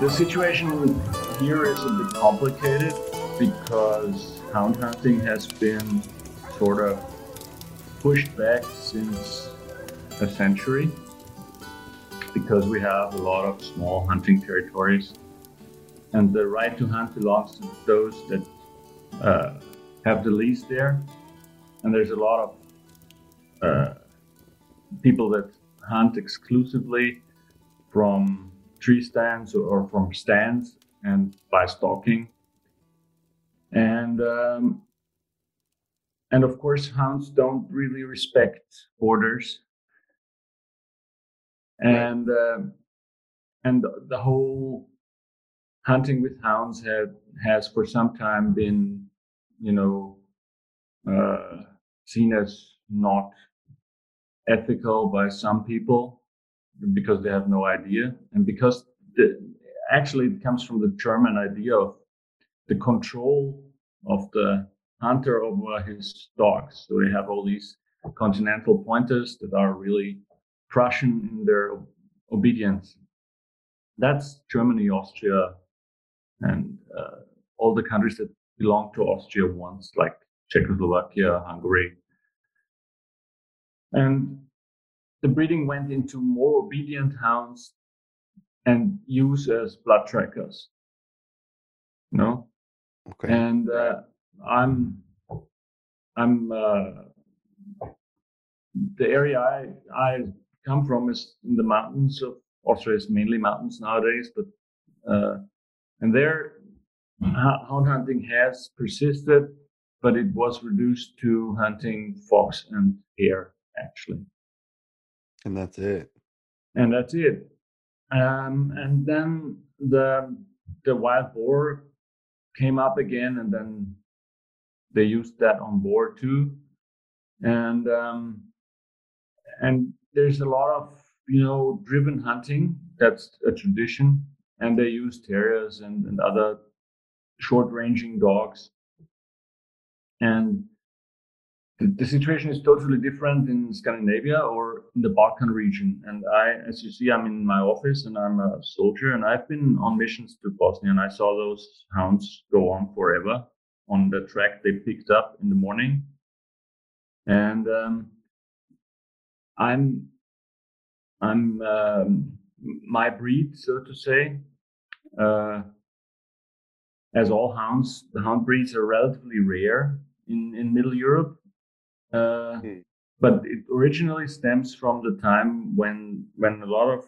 The situation here is a bit complicated because hound hunting has been sort of pushed back since a century because we have a lot of small hunting territories. And the right to hunt belongs to those that uh, have the lease there. And there's a lot of uh, people that hunt exclusively from tree stands or from stands and by stalking. And um, and of course hounds don't really respect borders. And uh, and the whole hunting with hounds had has for some time been you know uh, seen as not ethical by some people because they have no idea. And because the, actually it comes from the german idea of the control of the hunter over his dogs. So they have all these continental pointers that are really prussian in their obedience. That's germany austria and uh, all the countries that belonged to austria once like czechoslovakia hungary. And the breeding went into more obedient hounds and use as blood trackers. You know? Okay. And uh, I'm, I'm, uh, the area I, I come from is in the mountains of Austria is mainly mountains nowadays, but, uh, and there hound hunting has persisted, but it was reduced to hunting fox and hare actually. And that's it. And that's it. Um, and then the the wild boar came up again, and then they used that on board too. And um, and there's a lot of you know driven hunting. That's a tradition, and they use terriers and, and other short ranging dogs. And the, situation is totally different in Scandinavia or in the Balkan region. And I, as you see, I'm in my office and I'm a soldier, and I've been on missions to Bosnia, and I saw those hounds go on forever on the track they picked up in the morning. And um, I'm, I'm um, my breed, so to say. Uh, as all hounds, the hound breeds are relatively rare in, in Middle Europe uh, mm. But it originally stems from the time when when a lot of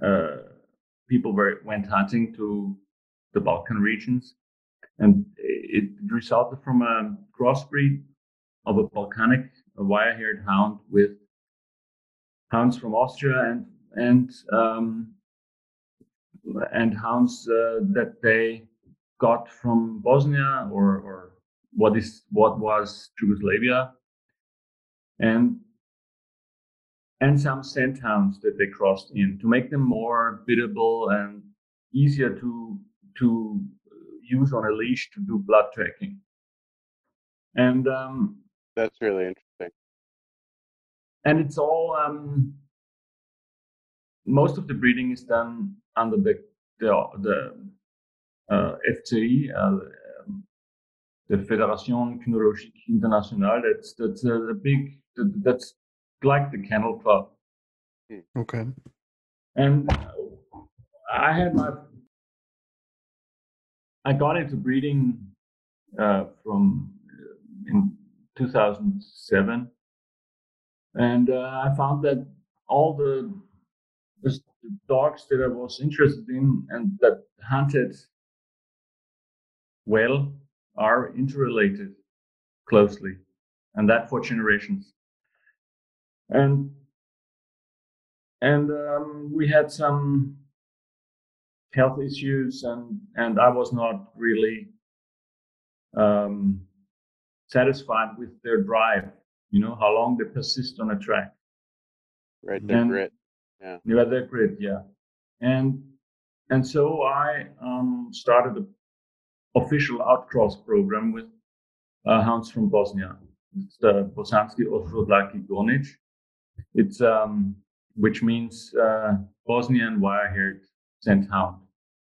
uh, people were went hunting to the Balkan regions, and it resulted from a crossbreed of a Balkanic a wire-haired hound with hounds from Austria and and um, and hounds uh, that they got from Bosnia or, or what is what was Yugoslavia, and and some scent hounds that they crossed in to make them more biddable and easier to to use on a leash to do blood tracking. And um, that's really interesting. And it's all um, most of the breeding is done under the the the uh, uh, the Fédération Cynologique Internationale. That's that's a, a big that's like the Kennel Club. Hmm. Okay. And I had my I got into breeding uh, from uh, in 2007, and uh, I found that all the, the dogs that I was interested in and that hunted well are interrelated closely, and that for generations. And and um, we had some health issues, and and I was not really um, satisfied with their drive. You know how long they persist on a track. Right, their and, grit. Yeah. Yeah, their grit. Yeah, and and so I um, started a official outcross program with uh, hounds from Bosnia. It's the Bosanski Oštrodlaki Gonič. It's um, which means uh, Bosnian wire-haired scent hound.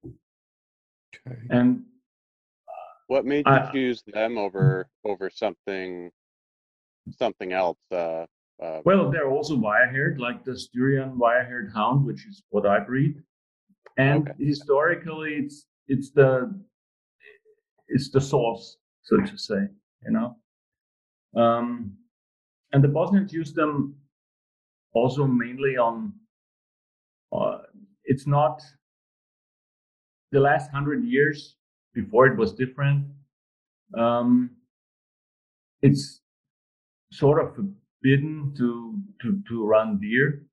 Okay. And What made you I- choose them over over something something else? Uh, uh, well, they're also wire-haired, like the Styrian wire-haired hound, which is what I breed. And Okay. historically, it's it's the it's the source, so to say, you know. Um, and the Bosnians use them also mainly on. Uh, it's not the last hundred years before it was different. Um, it's sort of forbidden to to to run deer.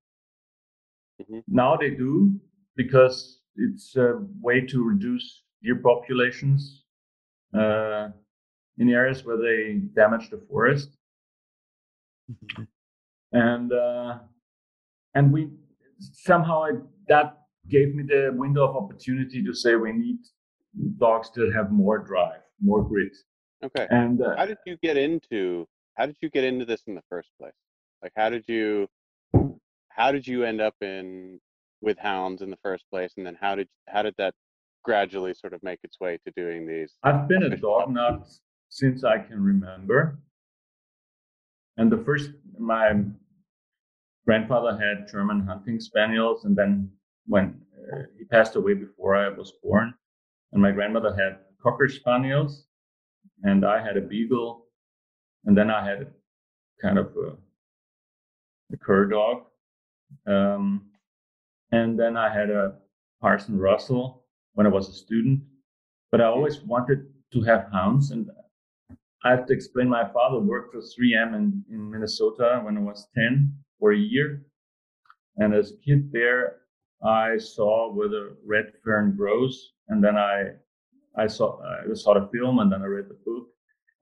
Mhm. Now they do because it's a way to reduce deer populations uh, in areas where they damage the forest, Mhm. and uh, and we somehow I, that gave me the window of opportunity to say we need dogs that have more drive, more grit, okay. and uh, How did you get into how did you get into this in the first place? Like how did you how did you end up in with hounds in the first place and then how did how did that gradually sort of make its way to doing these? I've been a dog nut since I can remember. And the first, my grandfather had German hunting spaniels, and then when uh, he passed away before I was born, and my grandmother had cocker spaniels, and I had a beagle, and then I had kind of a, a cur dog, um, and then I had a Parson Russell when I was a student. But I always wanted to have hounds, and I have to explain. My father worked for 3M in, in Minnesota when I was 10 for a year, and as a kid there, I saw where the red fern grows, and then I I saw I saw the film, and then I read the book,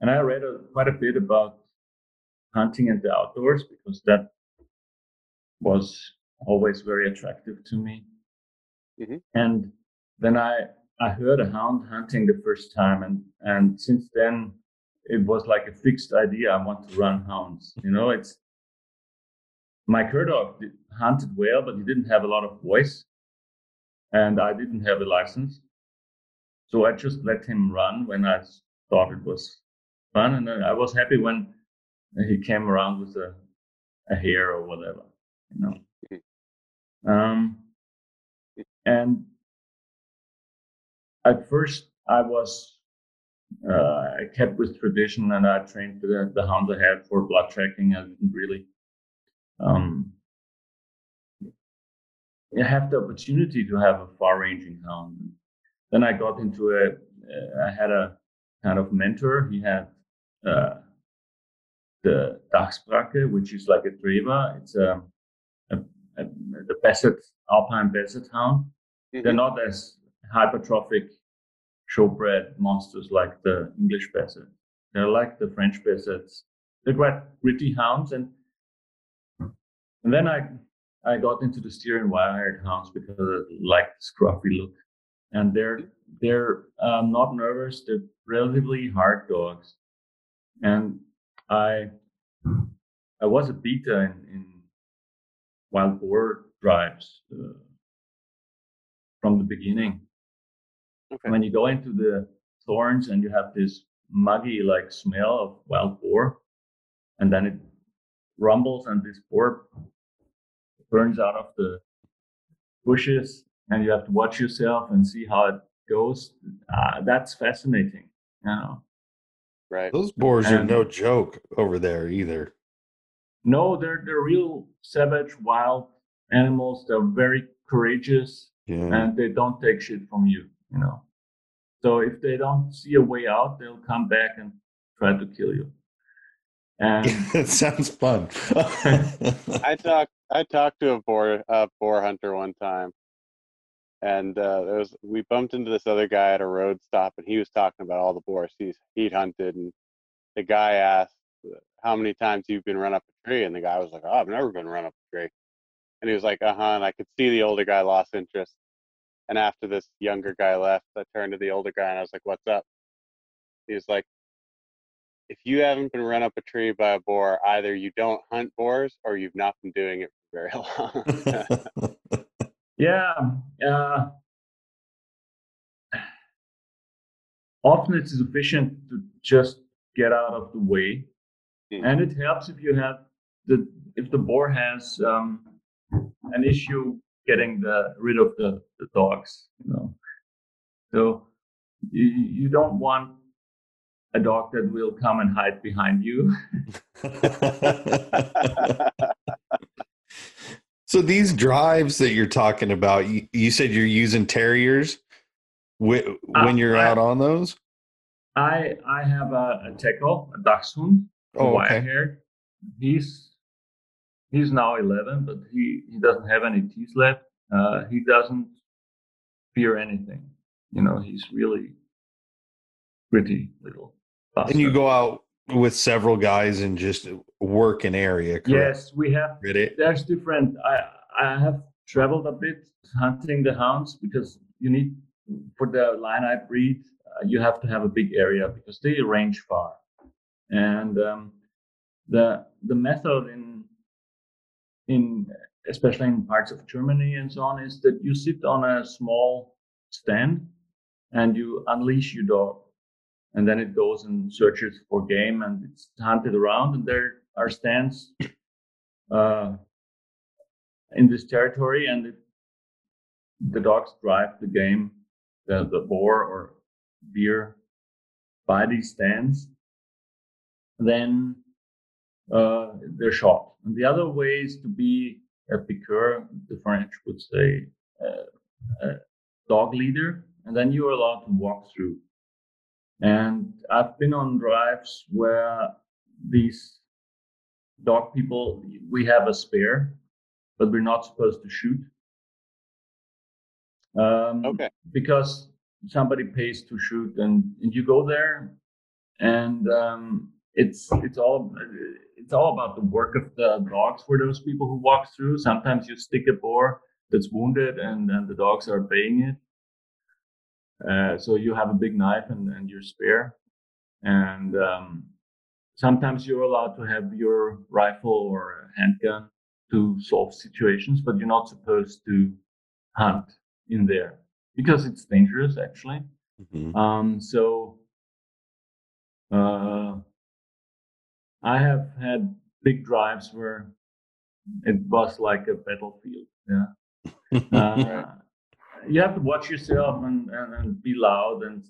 and I read a, quite a bit about hunting and the outdoors because that was always very attractive to me. Mhm. And then I I heard a hound hunting the first time, and and since then it was like a fixed idea. I want to run hounds. You know, it's my cur dog hunted well, but he didn't have a lot of voice, and I didn't have a license, so I just let him run when I thought it was fun, and I was happy when he came around with a a hare or whatever, you know. Um, and at first I was uh, I kept with tradition and I trained the, the hounds I had for blood tracking. I didn't really um, I have the opportunity to have a far-ranging hound. Then I got into a uh, I had a kind of mentor. He had uh, the Dachsbracke, which is like a Drever. It's a, a, a the Basset Alpine Basset hound. They're Mhm. not as hypertrophic showbred monsters like the English Basset. They're like the French Bassets. They're quite gritty hounds, and and then I I got into the Styrian wire-haired hounds because I like the scruffy look, and they're they're um, not nervous. They're relatively hard dogs, and I I was a beta in, in wild boar drives uh, from the beginning. Okay. When you go into the thorns and you have this muggy like smell of wild boar, and then it rumbles and this boar burns out of the bushes, and you have to watch yourself and see how it goes. Uh, that's fascinating, you know. Right. Those boars are no joke over there either. No, they're they're real savage, wild animals. They're very courageous, Yeah. and they don't take shit from you. You know. So if they don't see a way out, they'll come back and try to kill you. And it sounds fun. I talked I talked to a boar a boar hunter one time, and uh, there was we bumped into this other guy at a road stop, and he was talking about all the boars he's he'd hunted, and the guy asked how many times you've been run up a tree, and the guy was like, "Oh, I've never been run up a tree," and he was like, "Uh huh," and I could see the older guy lost interest, and after this younger guy left, I turned to the older guy and I was like, "What's up?" He was like. If you haven't been run up a tree by a boar, either you don't hunt boars or you've not been doing it for very long. yeah, uh, often it's sufficient to just get out of the way, Mm. and it helps if you have the if the boar has um, an issue getting the rid of the, the dogs. You know, so you, you don't want a dog that will come and hide behind you. so these drives that you're talking about, you, you said you're using terriers wh- Uh, when you're I- out on those. I I have a, a Teckel, a Dachshund, Oh, okay. haired. He's he's now 11, but he he doesn't have any teeth left. Uh, he doesn't fear anything. You know, he's really pretty little. And you go out with several guys and just work an area. Correct? Yes, we have. There's different. I I have traveled a bit hunting the hounds because you need for the line I breed. Uh, you have to have a big area because they range far, and um, the the method in in especially in parts of Germany and so on is that you sit on a small stand and you unleash your dog, and then it goes and searches for game and it's hunted around, and there are stands uh, in this territory, and it, the dogs drive the game, the, the boar or deer by these stands. Then uh, they're shot. And the other way is to be a piqueur, the French would say, uh, a dog leader, and then you are allowed to walk through. And I've been on drives where these dog people, we have a spare, but we're not supposed to shoot. Um, Okay. Because somebody pays to shoot, and, and you go there, and um, it's it's all it's all about the work of the dogs for those people who walk through. Sometimes you stick a boar that's wounded, and and the dogs are baying it. Uh, so you have a big knife and, and your spear, and um, sometimes you're allowed to have your rifle or a handgun to solve situations, but you're not supposed to hunt in there because it's dangerous actually. Mhm. Um, so uh, I have had big drives where it was like a battlefield. Yeah. Uh, you have to watch yourself and, and, and be loud and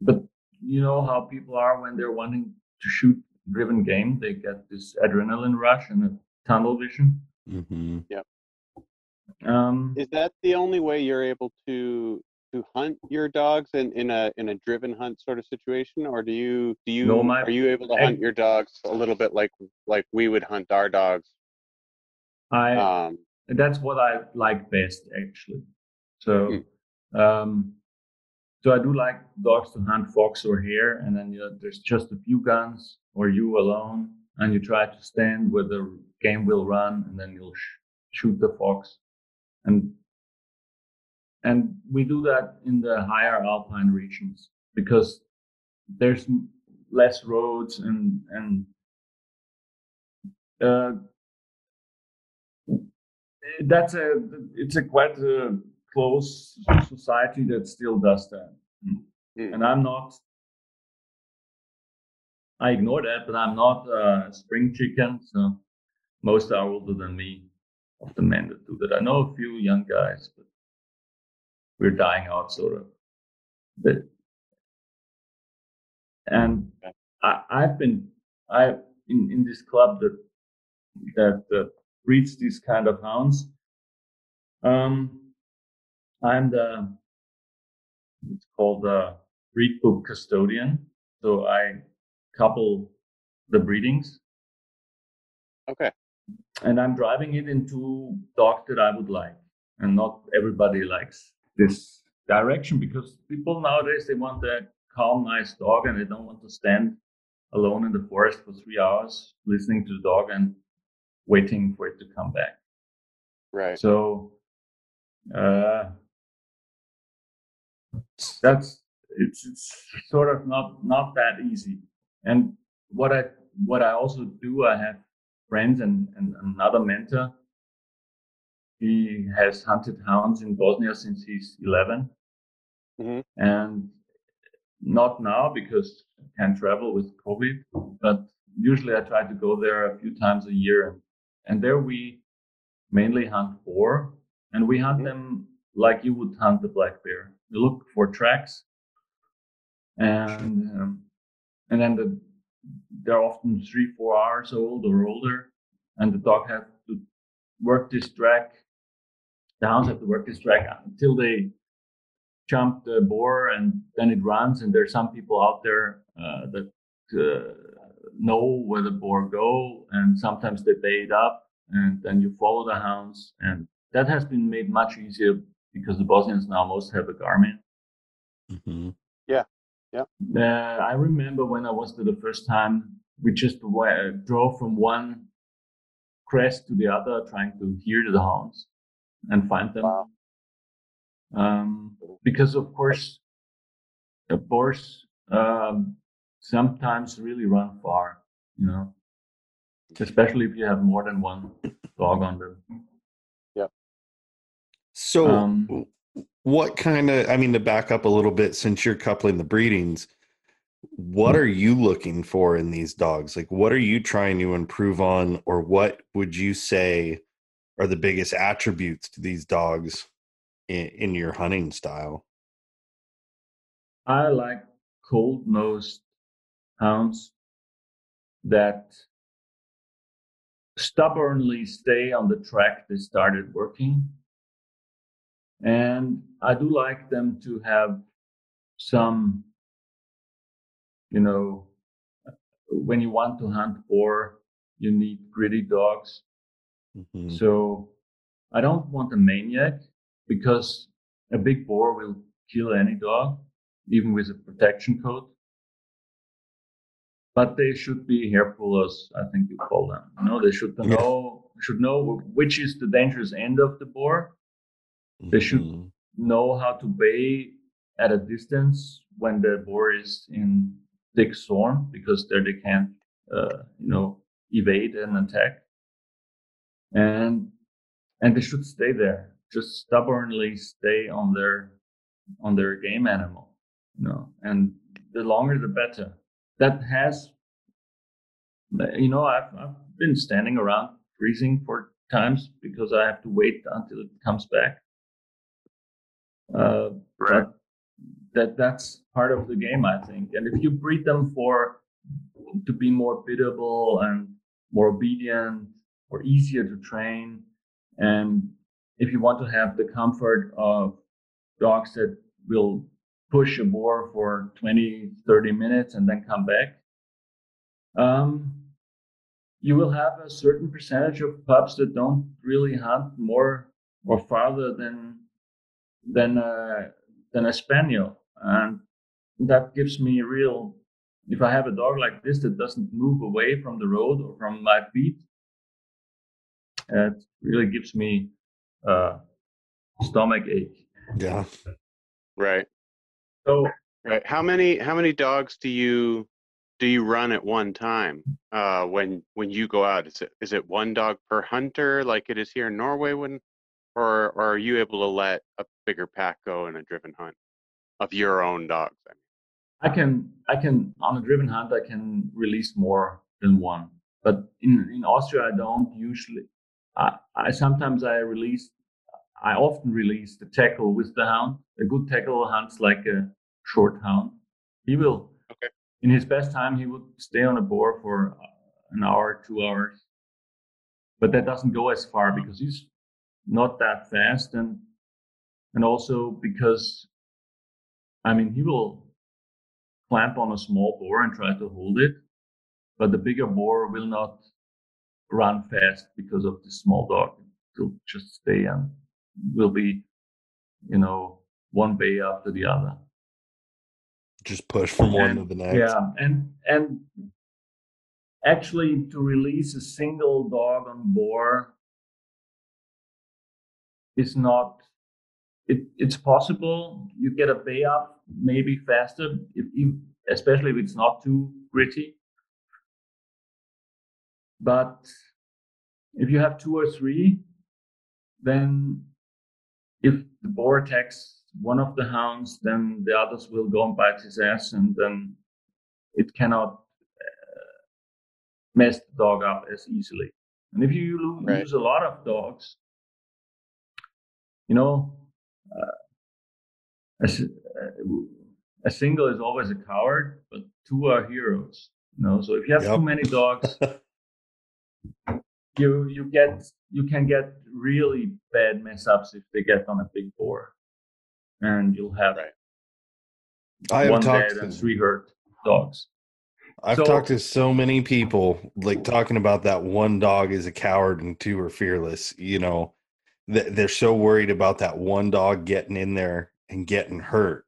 but you know how people are when they're wanting to shoot driven game they get this adrenaline rush and a tunnel vision Mhm. um Is that the only way you're able to to hunt your dogs in, in a in a driven hunt sort of situation, or do you do you No, my- are you able to I- hunt your dogs a little bit like like we would hunt our dogs? i Um, that's what i like best actually so Hmm. um so i do like dogs to hunt fox or hare and then you know, there's just a few guns or you alone and you try to stand where the game will run and then you'll sh- shoot the fox and and we do that in the higher alpine regions because there's less roads and and uh, that's a it's a quite a close society that still does that Mm. and i'm not i ignore that but i'm not a spring chicken so most are older than me of the men that do that i know a few young guys but we're dying out sort of but and I, I've been I in, in this club that that uh, breeds these kind of hounds. Um, I'm the it's called the breed book custodian. So I couple the breedings okay. and I'm driving it into dogs that I would like. And not everybody likes this direction because people nowadays they want a calm, nice dog and they don't want to stand alone in the forest for three hours listening to the dog and waiting for it to come back. Right. So uh, that's it's it's sort of not not that easy. And what I what I also do, I have friends and, and another mentor. He has hunted hounds in Bosnia since he's 11, Mhm. and not now because I can't travel with COVID, but usually I try to go there a few times a year. And there we mainly hunt boar and we hunt Mhm. them like you would hunt the black bear. We look for tracks and um, and then the, they're often three, four hours old or older, and the dog has to work this track. The hounds have to work this track until they jump the boar, and then it runs. And there's some people out there uh, that uh, know where the boar go, and sometimes they bait up, and then you follow the hounds, and that has been made much easier because the Bosnians now most have a Garmin. Mhm. Uh, I remember when I was there the first time, we just drove from one crest to the other, trying to hear the hounds and find them. Wow. Um, because of course, the boars um, sometimes really run far, you know, especially if you have more than one dog on them. Yeah. So, Um, what kind of, I mean, to back up a little bit, since you're coupling the breedings, what are you looking for in these dogs? Like, what are you trying to improve on, or what would you say are the biggest attributes to these dogs in, in your hunting style? I like cold nosed hounds that stubbornly stay on the track they started working. And I do like them to have some, you know, when you want to hunt boar, you need gritty dogs. Mhm. So I don't want a maniac because a big boar will kill any dog, even with a protection coat. But they should be hair pullers, I think you call them. You know, they should Yeah. know should know which is the dangerous end of the boar, They should- Mhm. know how to bay at a distance when the boar is in thick thorn because there they can't, uh, you know, evade an attack. And and they should stay there, just stubbornly stay on their on their game animal, you know. And the longer the better. That has, you know, I've I've been standing around freezing for times because I have to wait until it comes back. Uh, Right. that that's part of the game, I think. And if you breed them for to be more biddable and more obedient or easier to train, and if you want to have the comfort of dogs that will push a boar for 20, 30 minutes and then come back, um, you will have a certain percentage of pups that don't really hunt more or farther than than a, than a spaniel, and that gives me real. If I have a dog like this that doesn't move away from the road or from my feet, it really gives me uh, stomach ache. Yeah. Right. So Right. How many how many dogs do you do you run at one time uh, when when you go out? Is it is it one dog per hunter like it is here in Norway when, or or are you able to let a bigger pack go in a driven hunt of your own dogs? I mean. I can I can on a driven hunt I can release more than one, but in in Austria I don't usually. I, I sometimes I release. I often release the Teckel with the hound. A good Teckel hunts like a short hound. He will. Okay. In his best time, he would stay on a boar for uh, an hour, two hours, but that doesn't go as far because he's not that fast, and and also because, I mean, he will clamp on a small boar and try to hold it, but the bigger boar will not run fast because of the small dog. It'll just stay and will be, you know, one bay after the other. Just push from one And- to the next. Yeah, and and actually to release a single dog on board is not it, it's possible you get a bay up maybe faster if you, especially if it's not too gritty but if you have two or three then if the boar attacks one of the hounds, then the others will go and bite his ass, and then it cannot uh, mess the dog up as easily. And if you Right. use a lot of dogs, you know, uh, a, uh, a single is always a coward, but two are heroes. You know, so if you have Yep. too many dogs, you you get you can get really bad mess ups if they get on a big boar, and you'll have Right. I have one talked dead and to, three hurt dogs. I've So- talked to so many people like talking about that one dog is a coward and two are fearless. You know, they're so worried about that one dog getting in there and getting hurt.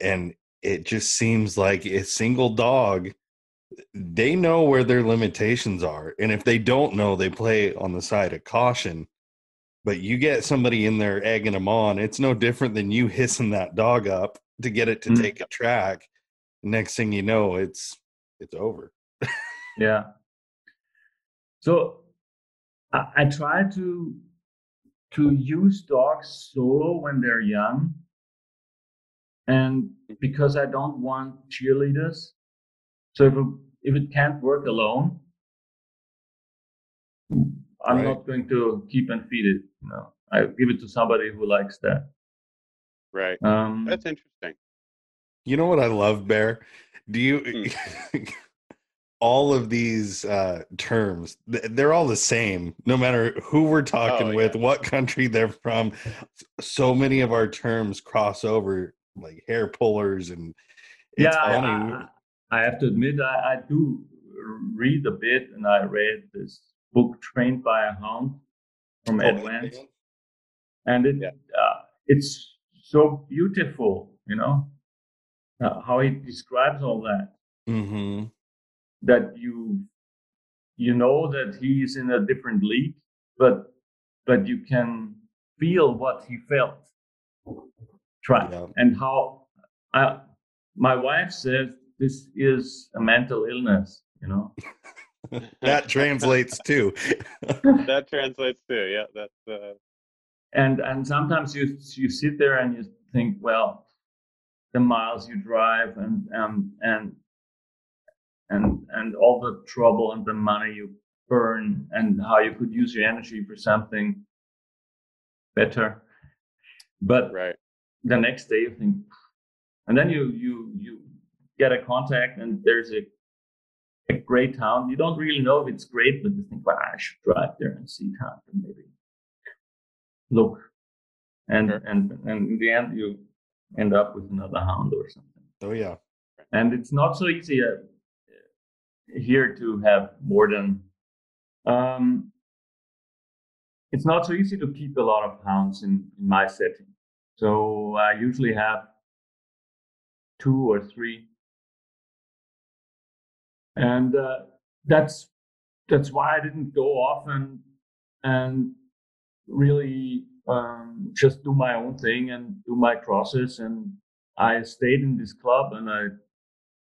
And it just seems like a single dog, they know where their limitations are. And if they don't know, they play on the side of caution. But you get somebody in there egging them on, it's no different than you hissing that dog up to get it to Mm. take a track. Next thing you know, it's it's over. Yeah. So I, I try to to use dogs solo when they're young, and because I don't want cheerleaders. So if it, if it can't work alone, I'm Right. not going to keep and feed it. You know, I give it to somebody who likes that. Right. Um, That's interesting. You know what I love, Bear? Do you all of these uh terms? They're all the same no matter who we're talking Oh, with yeah. what country they're from so many of our terms cross over like hair pullers and yeah, it's I, funny I, have to admit, I, I do read a bit, and I read this book, Trained by a Hound, from Oh, Ed and it Yeah. uh, it's so beautiful, you know, uh, how he describes all that. mm-hmm. That you you know that he's in a different league, but but you can feel what he felt. Try Yeah. and how I my wife says this is a mental illness, you know. that translates too that translates too. Yeah, that's uh, and and sometimes you you sit there and you think, well, the miles you drive and and and and and all the trouble and the money you burn and how you could use your energy for something better. But right. the next day you think, and then you you you get a contact and there's a a great town. You don't really know if it's great, but you think, well, I should drive there and see it happen, maybe look, and Sure. and and in the end you end up with another hound or something. oh yeah And it's not so easy uh, here to have more than. Um, it's not so easy to keep a lot of hounds in, in my setting. So I usually have two or three, and uh, that's that's why I didn't go off and and really um, just do my own thing and do my crosses. And I stayed in this club and I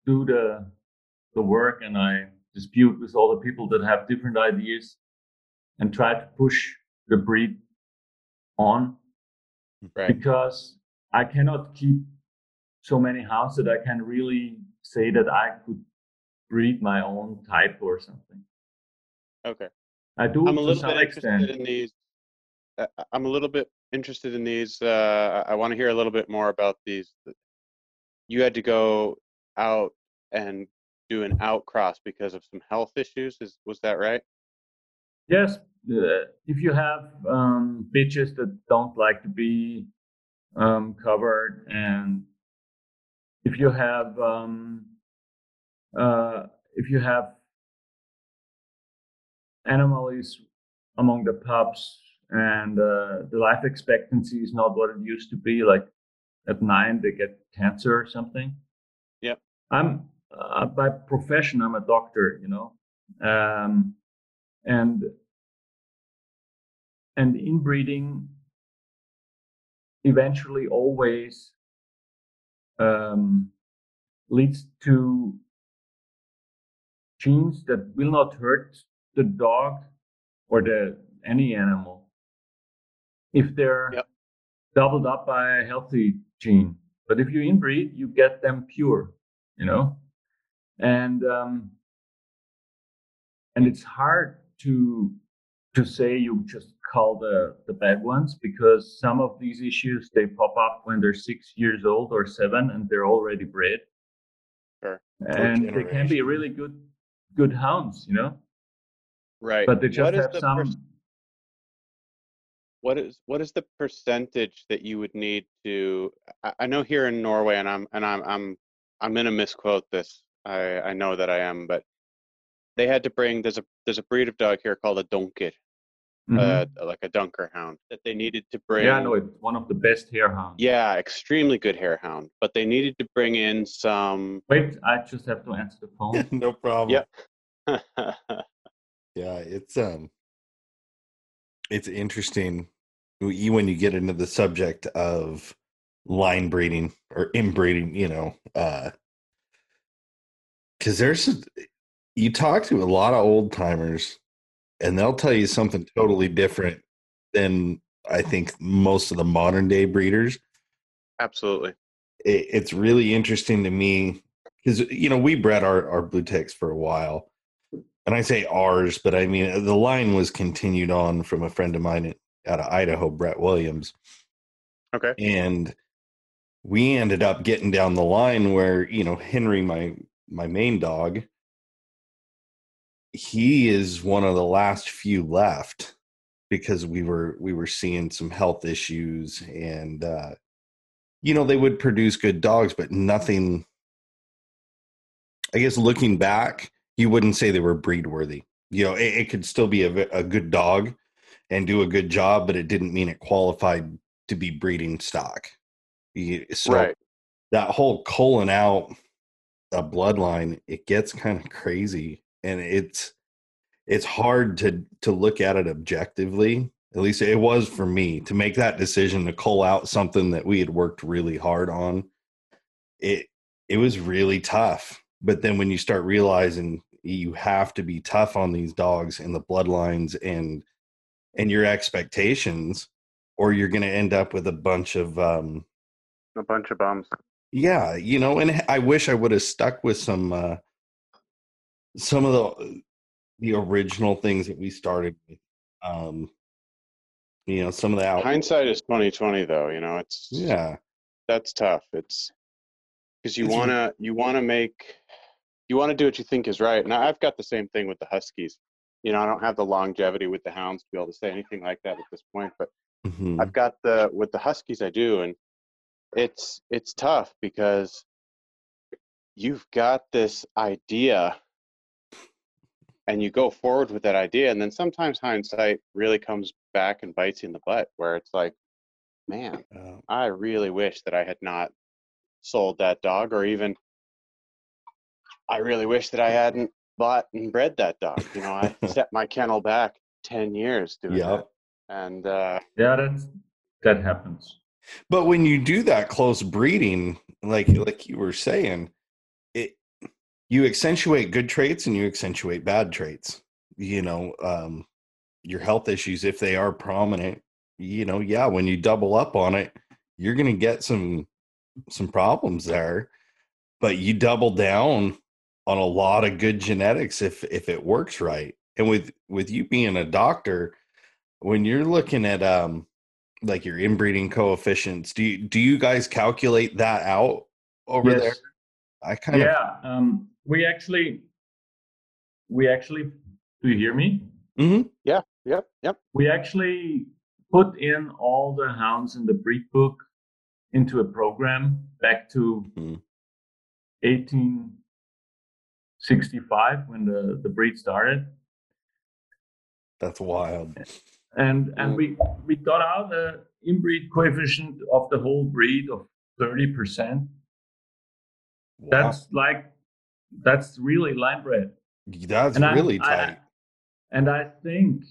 do the the work and I dispute with all the people that have different ideas and try to push the breed on Right. because I cannot keep so many hounds that I can really say that I could breed my own type or something. Okay. I do I'm a little bit extent. interested in these. uh, I'm a little bit interested in these. Uh, I want to hear a little bit more about these. You had to go out and do an outcross because of some health issues. Is was that right? Yes, uh, if you have um, bitches that don't like to be um, covered, and if you have um, uh, if you have anomalies among the pups, and uh, the life expectancy is not what it used to be, like at nine they get cancer or something. yeah I'm uh, by profession I'm a doctor, you know, um, and and inbreeding eventually always um, leads to genes that will not hurt the dog or the any animal if they're Yep. doubled up by a healthy gene. But if you inbreed, you get them pure, you know, and um, and it's hard to to say you just call the the bad ones because some of these issues they pop up when they're six years old or seven and they're already bred. Sure. And they can be really good good hounds, you know. Right. But they just What have the some. pers- What is what is the percentage that you would need to? I, I know here in Norway, and I'm and I'm I'm I'm gonna misquote this. I I know that I am, but they had to bring there's a there's a breed of dog here called a donker, Mhm. uh, like a dunker hound that they needed to bring. yeah, no, it's one of the best hare hounds. Yeah, extremely good hare hound, but they needed to bring in some. Wait, I just have to answer the phone. no problem. Yeah. Yeah, it's um it's interesting w- when you get into the subject of line breeding or inbreeding, you know, uh cuz there's you talk to a lot of old timers and they'll tell you something totally different than I think most of the modern day breeders. Absolutely. It, it's really interesting to me cuz you know, we bred our our blue ticks for a while and I say ours, but I mean the line was continued on from a friend of mine out of Idaho, Brett Williams, Okay. and we ended up getting down the line where you know Henry, my my main dog, he is one of the last few left because we were we were seeing some health issues and uh you know they would produce good dogs but nothing i guess looking back you wouldn't say they were breed worthy you know it, it could still be a, a good dog and do a good job but it didn't mean it qualified to be breeding stock. So right. that whole culling out a bloodline it gets kind of crazy and it's it's hard to to look at it objectively at least it was for me to make that decision to cull out something that we had worked really hard on it it was really tough but then when you start realizing you have to be tough on these dogs and the bloodlines and and your expectations or you're going to end up with a bunch of um A bunch of bums. yeah, you know, and I wish I would have stuck with some uh some of the the original things that we started with. Um you know, some of the out Hindsight is twenty twenty, though. You know, it's yeah. that's tough. It's because you It's- wanna you wanna make you wanna do what you think is right. And I've got the same thing with the Huskies. You know, I don't have the longevity with the Hounds to be able to say anything like that at this point, but Mhm. I've got the with the Huskies I do, and it's it's tough because you've got this idea and you go forward with that idea and then sometimes hindsight really comes back and bites you in the butt where it's like man Uh, i really wish that i had not sold that dog or even i really wish that i hadn't bought and bred that dog you know i set my kennel back 10 years doing yeah. that and uh Yeah, that's that happens. But when you do that close breeding, like like you were saying, it you accentuate good traits and you accentuate bad traits. You know, um, your health issues if they are prominent. You know, yeah, when you double up on it, you're going to get some some problems there. But you double down on a lot of good genetics if if it works right. And with with you being a doctor, when you're looking at um like your inbreeding coefficients do you do you guys calculate that out over Yes. there i kind of Yeah, um, we actually, we actually. Do you hear me? Mhm. Yeah, yep yep We actually put in all the hounds in the breed book into a program back to Mhm. 1865 when the, the breed started. that's wild And and we we got out the inbreed coefficient of the whole breed of 30%. Wow. That's like that's really line bred. that's and really I- tight And I think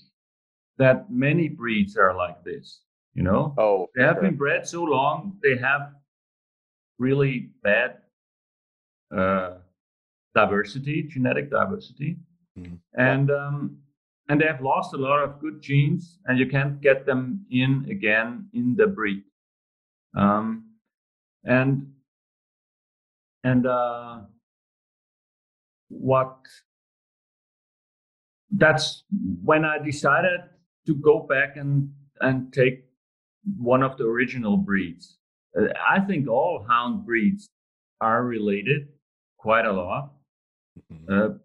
that many breeds are like this, you know? oh They have sure. been bred so long, they have really bad uh, diversity, genetic diversity, Mhm. and um, and they have lost a lot of good genes, and you can't get them in again in the breed. Um, and and uh, what that's when I decided to go back and and take one of the original breeds. Uh, I think all hound breeds are related quite a lot Mhm. uh,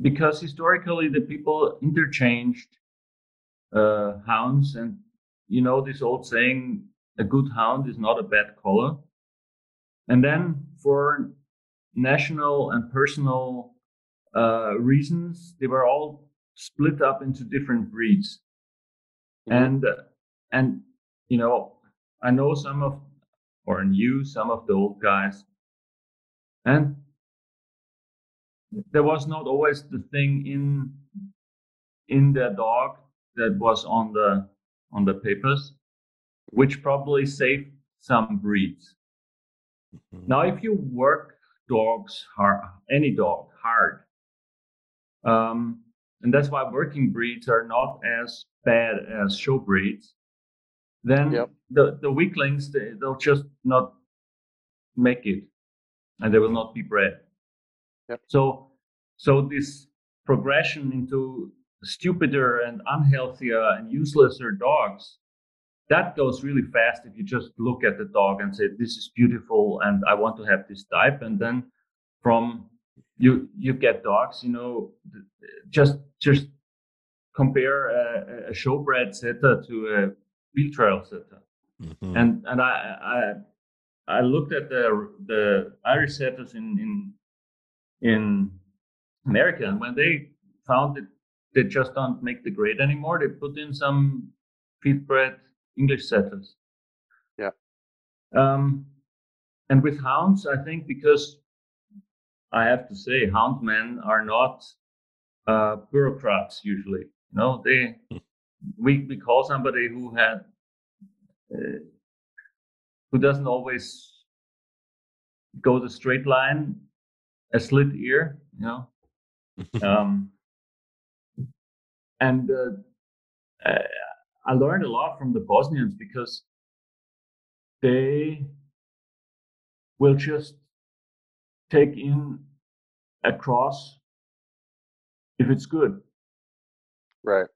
because historically the people interchanged uh, hounds, and you know this old saying, "A good hound is not a bad color." And then for national and personal uh, reasons, they were all split up into different breeds. Mhm. And uh, and you know, I know some of or knew some of the old guys, and there was not always the thing in in their dog that was on the on the papers, which probably saved some breeds. Mhm. Now, if you work dogs hard, any dog hard, um, and that's why working breeds are not as bad as show breeds, then Yep. the, the weaklings, they, they'll just not make it and they will not be bred. Yep. So, so this progression into stupider and unhealthier and uselesser dogs, that goes really fast if you just look at the dog and say, this is beautiful and I want to have this type. And then from you, you get dogs, you know, just, just compare a, a showbred setter to a wheel trail setter Mhm. and and I I I looked at the the Irish setters in in in America, and when they found that they just don't make the grade anymore, they put in some feed bred English setters. Yeah. Um, and with hounds, I think because I have to say, hound men are not uh, bureaucrats usually. You know, they we we call somebody who had uh, who doesn't always go the straight line, a slit ear, you know. um, and uh, uh, I learned a lot from the Bosnians because they will just take in a cross if it's good. Right.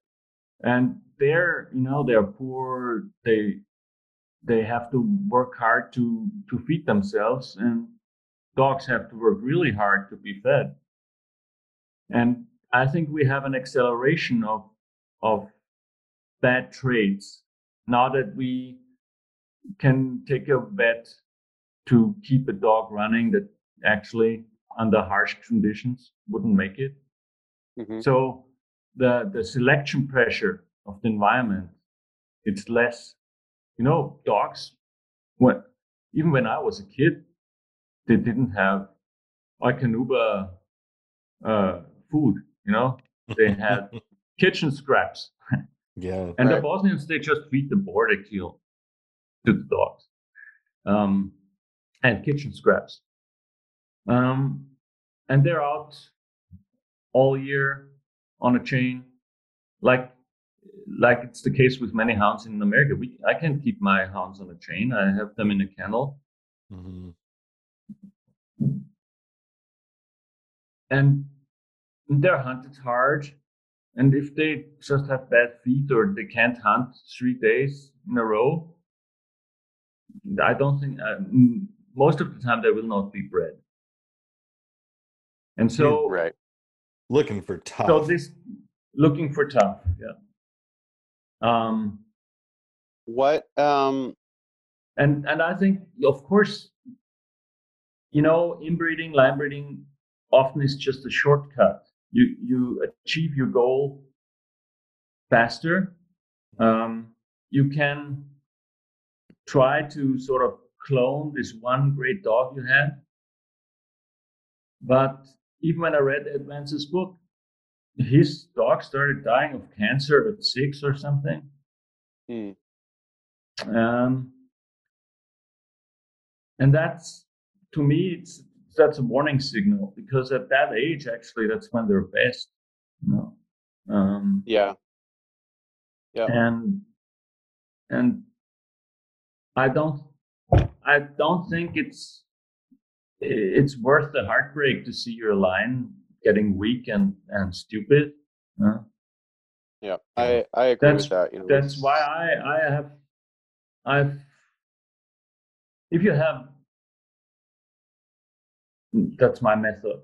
and they're you know they're poor. They they have to work hard to to feed themselves and dogs have to work really hard to be fed. And i think we have an acceleration of of bad traits now that we can take a bet to keep a dog running that actually under harsh conditions wouldn't make it hmm so the the selection pressure of the environment, it's less. You know, dogs. When even when I was a kid, they didn't have Eukanuba uh, food. You know, they had kitchen scraps, yeah. and the Bosnians they just feed the boar they kill to the dogs, um, and kitchen scraps. Um, and they're out all year on a chain, like like it's the case with many hounds in America. We I can't keep my hounds on a chain. I have them in a kennel, Mhm. and they're hunted hard. And if they just have bad feet or they can't hunt three days in a row, I don't think uh, most of the time they will not be bred. And so, Right. Looking for tough. so this looking for tough, yeah. Um, What? Um. and and I think, of course, you know, inbreeding, line breeding often is just a shortcut. You you achieve your goal faster. Um, you can try to sort of clone this one great dog you had, but even when I read Advance's book, his dog started dying of cancer at six or something. hmm, Um, and that's to me, it's that's a warning signal because at that age, actually, that's when they're best. You know, um, Yeah. Yeah. and and I don't I don't think it's it's worth the heartbreak to see your line getting weak and and stupid. Uh, Yeah, I I agree That's- with that. You know, that's why I I have I've if you have that's my method.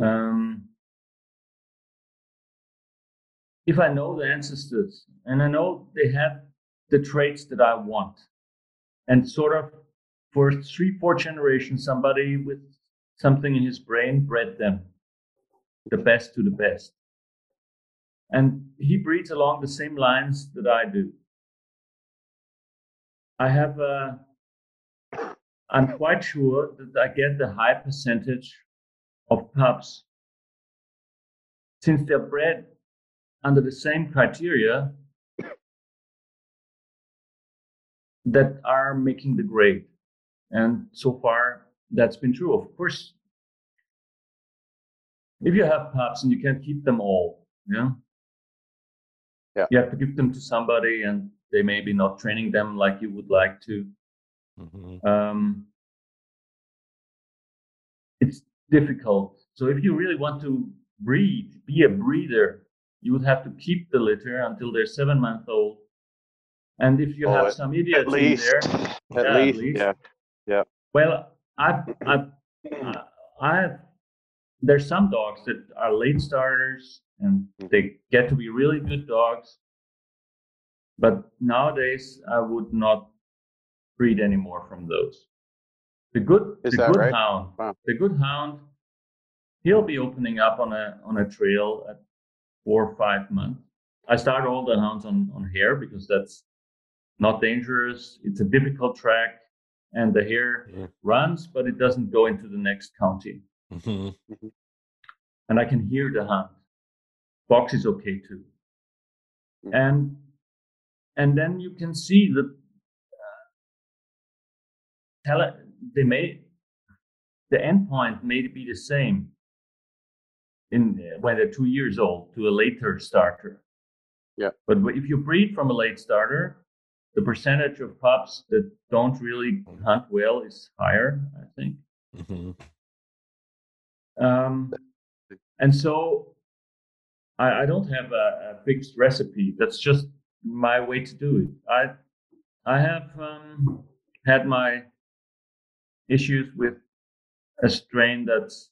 Um, if I know the ancestors and I know they have the traits that I want, and sort of for three, four generations, somebody with something in his brain bred them the best to the best. And he breeds along the same lines that I do. I have a, I'm quite sure that I get the high percentage of pups since they're bred under the same criteria that are making the grade. And so far, that's been true. Of course, if you have pups and you can't keep them all, yeah, Yeah. you have to give them to somebody, and they may be not training them like you would like to. Mhm. Um, it's difficult. So if you really want to breed, be a breeder, you would have to keep the litter until they're seven months old. And if you Oh, have some idiots At least, in there, at Yeah, at least, least. yeah. well, I've, I've, I- I've, there's some dogs that are late starters and they get to be really good dogs. But nowadays, I would not breed anymore from those. The good, Is the that good right? hound, Wow. the good hound, he'll be opening up on a on a trail at four or five months. I start all the hounds on on hare because that's not dangerous. It's a difficult track, and the hare Yeah. runs, but it doesn't go into the next county. Mhm. And I can hear the hunt. Box is okay too. Mm-hmm. And and then you can see that tell it, they may the endpoint may be the same in when they're two years old to a later starter. Yeah. But if you breed from a late starter, the percentage of pups that don't really hunt well is higher, I think. Mhm. Um, and so I, I don't have a, a fixed recipe. That's just my way to do it. I I have um, had my issues with a strain that's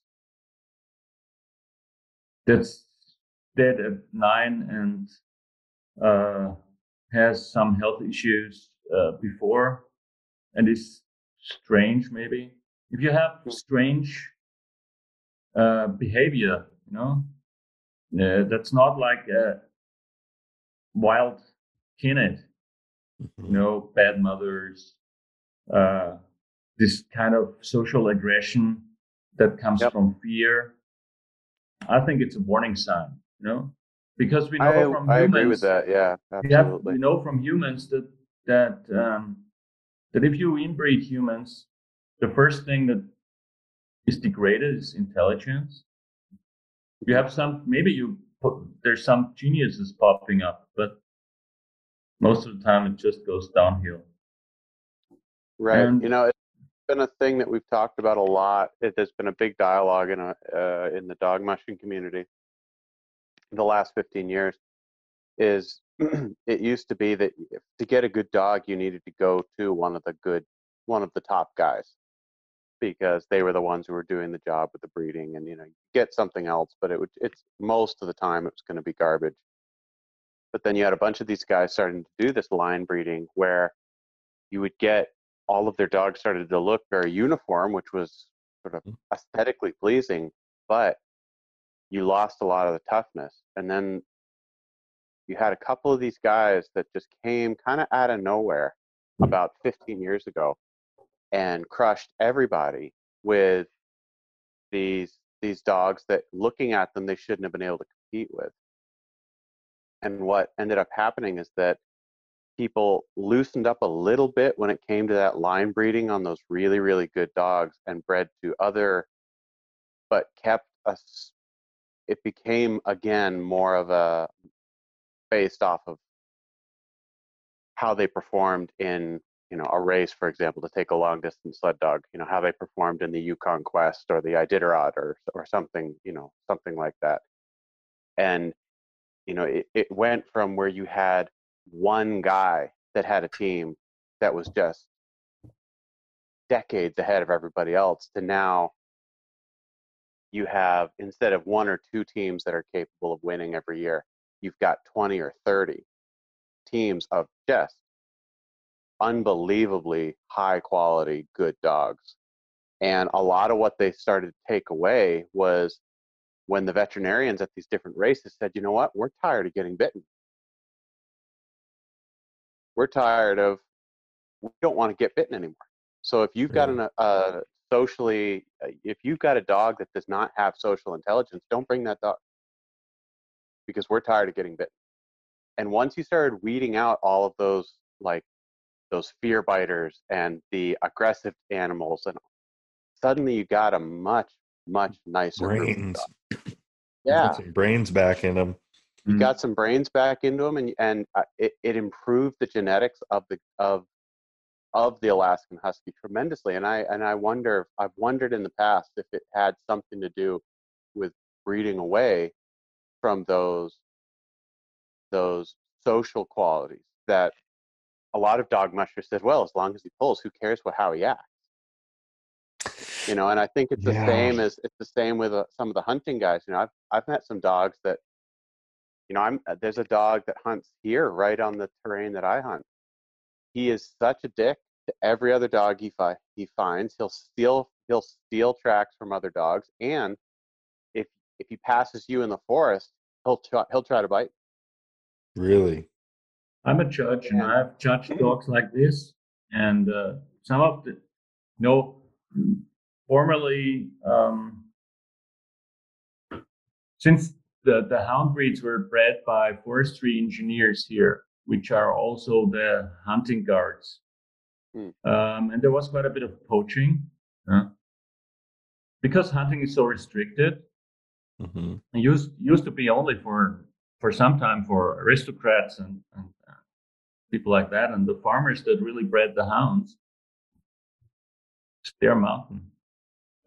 that's dead at nine and uh, has some health issues uh, before and is strange maybe if you have strange uh, behavior you know uh, that's not like a wild kinnet you Mhm. know bad mothers uh, this kind of social aggression that comes Yep. from fear i think it's a warning sign you know because we know I, from I humans agree with that. Yeah, absolutely. we know from humans that that um, that if you inbreed humans, the first thing that is degraded is intelligence. You have some maybe you put there's some geniuses popping up, but most of the time it just goes downhill. Right. And- you know, it's been a thing that we've talked about a lot. It, there's been a big dialogue in a, uh, in the dog mushing community the last 15 years. Is it used to be that to get a good dog, you needed to go to one of the good, one of the top guys, because they were the ones who were doing the job with the breeding, and you know, get something else, but it would, it's most of the time it was going to be garbage. But then you had a bunch of these guys starting to do this line breeding where you would get all of their dogs started to look very uniform, which was sort of Mm. aesthetically pleasing, but you lost a lot of the toughness. And then you had a couple of these guys that just came kind of out of nowhere about 15 years ago and crushed everybody with these these dogs that looking at them they shouldn't have been able to compete with. And what ended up happening is that people loosened up a little bit when it came to that line breeding on those really really good dogs and bred to other but kept us it became again more of a based off of how they performed in you know a race, for example, to take a long distance sled dog. You know how they performed in the Yukon Quest or the Iditarod or or something. You know something like that. And you know it, it went from where you had one guy that had a team that was just decades ahead of everybody else to now you have instead of one or two teams that are capable of winning every year you've got 20 or 30 teams of just unbelievably high quality good dogs. And a lot of what they started to take away was when the veterinarians at these different races said you know what? We're tired of getting bitten we're tired of we don't want to get bitten anymore. So if you've got an uh, socially uh, if you've got a dog that does not have social intelligence don't bring that dog because we're tired of getting bitten and once you started weeding out all of those like those fear biters and the aggressive animals and suddenly you got a much much nicer brains. Yeah. Brains back in them you Mm. got some brains back into them and and uh, it, it improved the genetics of the of of the Alaskan husky tremendously and I and I wonder I've wondered in the past if it had something to do with breeding away from those those social qualities that a lot of dog mushers said well as long as he pulls who cares what how he acts you know and i think it's the Yeah. same as it's the same with uh, some of the hunting guys you know i've i've met some dogs that you know i'm uh, there's a dog that hunts here right on the terrain that i hunt. He is such a dick to every other dog he fi- he finds. He'll steal he'll steal tracks from other dogs and if if he passes you in the forest he'll try, he'll try to bite. Really? I'm a judge, and I've judged dogs like this, and uh, some of the, you know, formerly, um, since the the hound breeds were bred by forestry engineers here, which are also the hunting guards, Hmm. um, and there was quite a bit of poaching, uh, because hunting is so restricted. hmm It used used to be only for for some time for aristocrats and, and uh, people like that, and the farmers that really bred the hounds. It's their mountain.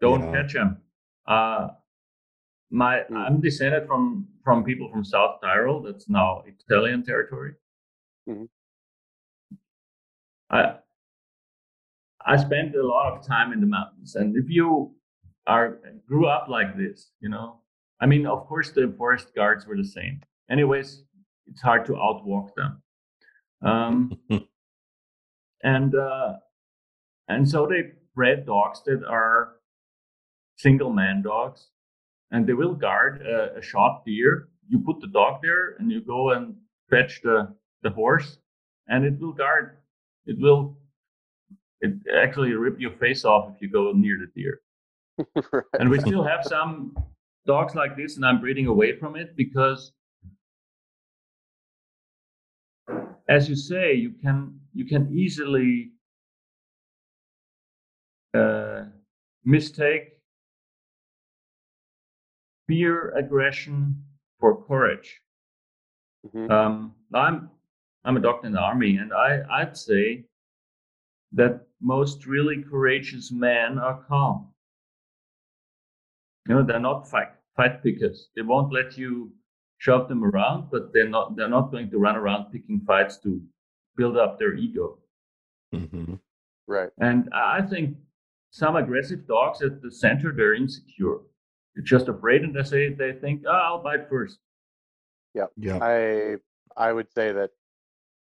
Don't Yeah. catch them. Uh, my Mm. I'm descended from from people from South Tyrol. That's now Italian territory. Mhm. I I spent a lot of time in the mountains, and if you are grew up like this, you know, I mean, of course, the forest guards were the same. Anyways, it's hard to outwalk them. Um, and uh, and so they bred dogs that are single man dogs, and they will guard a, a shot deer. You put the dog there, and you go and fetch the the horse, and it will guard. It will. It actually rip your face off if you go near the deer Right. and we still have some dogs like this and i'm breeding away from it because as you say you can you can easily uh, mistake fear aggression for courage Mhm. um, i'm i'm a doctor in the army and i i'd say that most really courageous men are calm you know, they're not fight fight pickers. They won't let you shove them around, but they're not they're not going to run around picking fights to build up their ego. hmm right And I I think some aggressive dogs at the center they're insecure. They're just afraid, and they say they think, "Oh, I'll bite first. Yeah. Yeah. I I would say that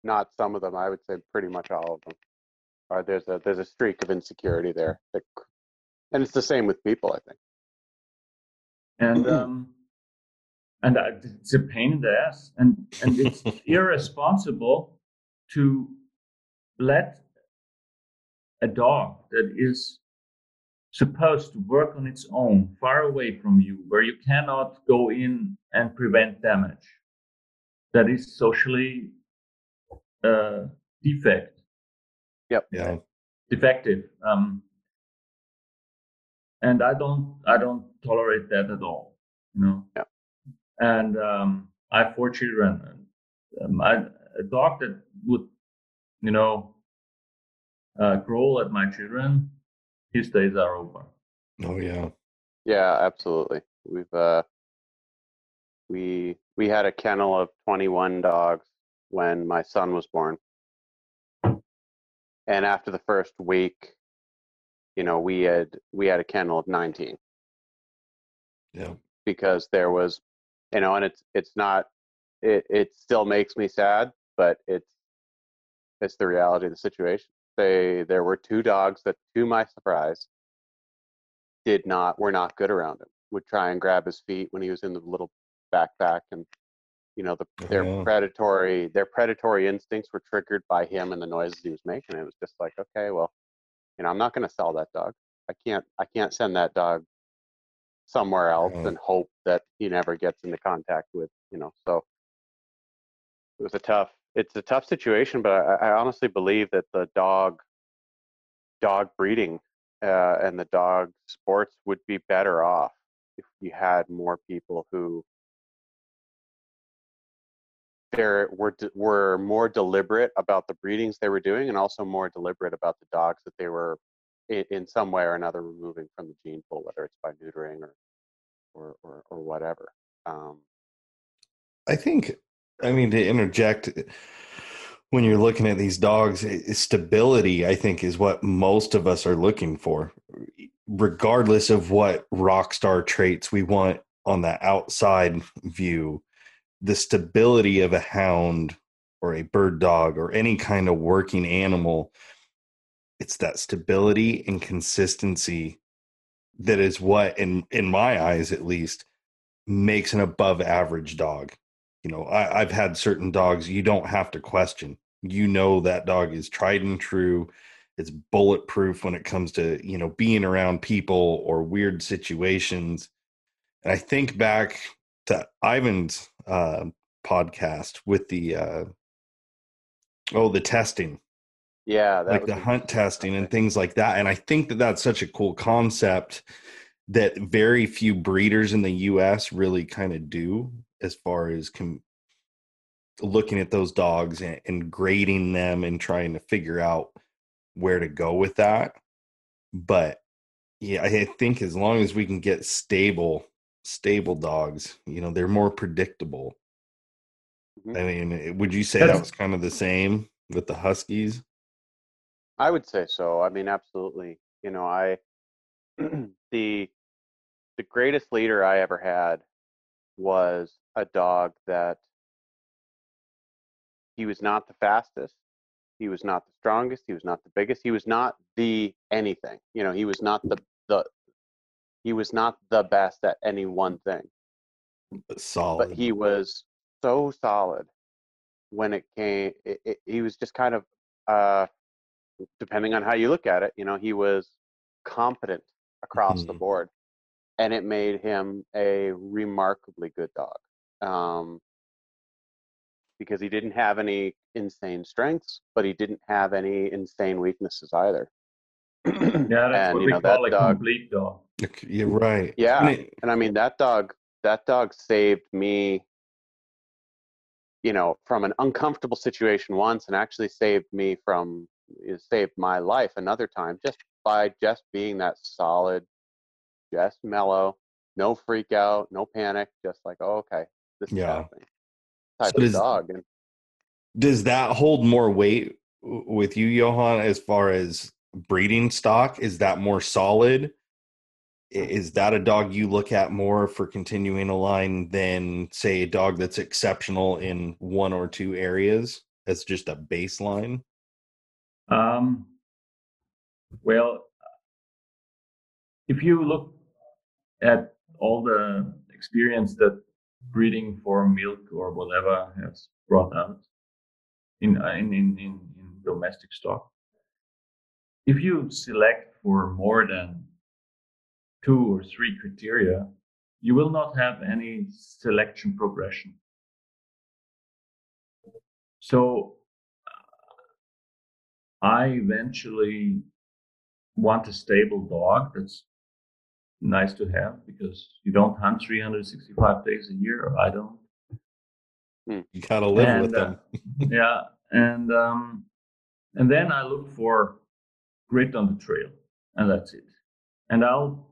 not some of them. I would say pretty much all of them. Or there's a there's a streak of insecurity there, that, and it's the same with people. I think. and um, and I, it's a pain in the ass, and and it's irresponsible to let a dog that is supposed to work on its own, far away from you, where you cannot go in and prevent damage, that is socially uh, defect Yeah. defective. Um, and I don't I don't tolerate that at all. You know. Yeah. And um, I have four children. And, um, I, a dog that would, you know, uh, growl at my children, his days are over. Oh yeah. Yeah, absolutely. We've uh we we had a kennel of 21 dogs when my son was born. And after the first week, you know, we had we had a kennel of 19 Yeah. because there was you know, and it's it's not it it still makes me sad, but it's it's the reality of the situation. They there were two dogs that to my surprise did not were not good around him. Would try and grab his feet when he was in the little backpack and you know the their Oh. predatory their predatory instincts were triggered by him and the noises he was making. It was just like, okay, well, you know, I'm not going to sell that dog. I can't I can't send that dog somewhere else Right. and hope that he never gets into contact with, you know. So it was a tough it's a tough situation, but I, I honestly believe that the dog dog breeding uh, and the dog sports would be better off if you had more people who there were were more deliberate about the breedings they were doing and also more deliberate about the dogs that they were in, in some way or another removing from the gene pool whether it's by neutering or or or, or whatever um, I think, I mean, to interject, when you're looking at these dogs, stability, I think, is what most of us are looking for, regardless of what rock star traits we want on the outside view. The stability of a hound or a bird dog or any kind of working animal, it's that stability and consistency that is what, in in my eyes at least, makes an above average dog you know I, i've had certain dogs you don't have to question. You know that dog is tried and true it's bulletproof when it comes to you know being around people or weird situations. And i think back to ivan's uh, podcast with the uh, oh the testing. Yeah that like the hunt testing and things like that and i think that that's such a cool concept that very few breeders in the us really kind of do as far as com- looking at those dogs and, and grading them and trying to figure out where to go with that but yeah i think as long as we can get stable stable dogs you know they're more predictable Mhm. i mean would you say that was kind of the same with the huskies I would say so. I mean, absolutely. You know, I the the greatest leader I ever had was a dog that he was not the fastest, he was not the strongest, he was not the biggest, he was not the anything. You know, he was not the the he was not the best at any one thing. but solid But he was so solid when it came. It, it, he was just kind of uh, depending on how you look at it, you know, he was competent across the Mhm. board, and it made him a remarkably good dog. Um, because he didn't have any insane strengths, but he didn't have any insane weaknesses either. Yeah, that's And, what we know, call a dog, complete dog. You're right. Yeah. And it- And I mean that dog that dog saved me you know from an uncomfortable situation once and actually saved me from saved my life another time just by just being that solid just mellow no freak out no panic just like oh, okay this is Yeah. happening type So of does- dog and does that hold more weight with you, Johan, as far as breeding stock? Is that more solid? Is that a dog you look at more for continuing a line than, say, a dog that's exceptional in one or two areas as just a baseline? Um, well, if you look at all the experience that breeding for milk or whatever has brought out in uh, in in, in, in domestic stock, if you select for more than two or three criteria, you will not have any selection progression. So I eventually want a stable dog that's nice to have because you don't hunt 365 days a year, or I don't. You gotta live with And, uh, them. yeah, and um, and then I look for grit on the trail, and that's it. And I'll,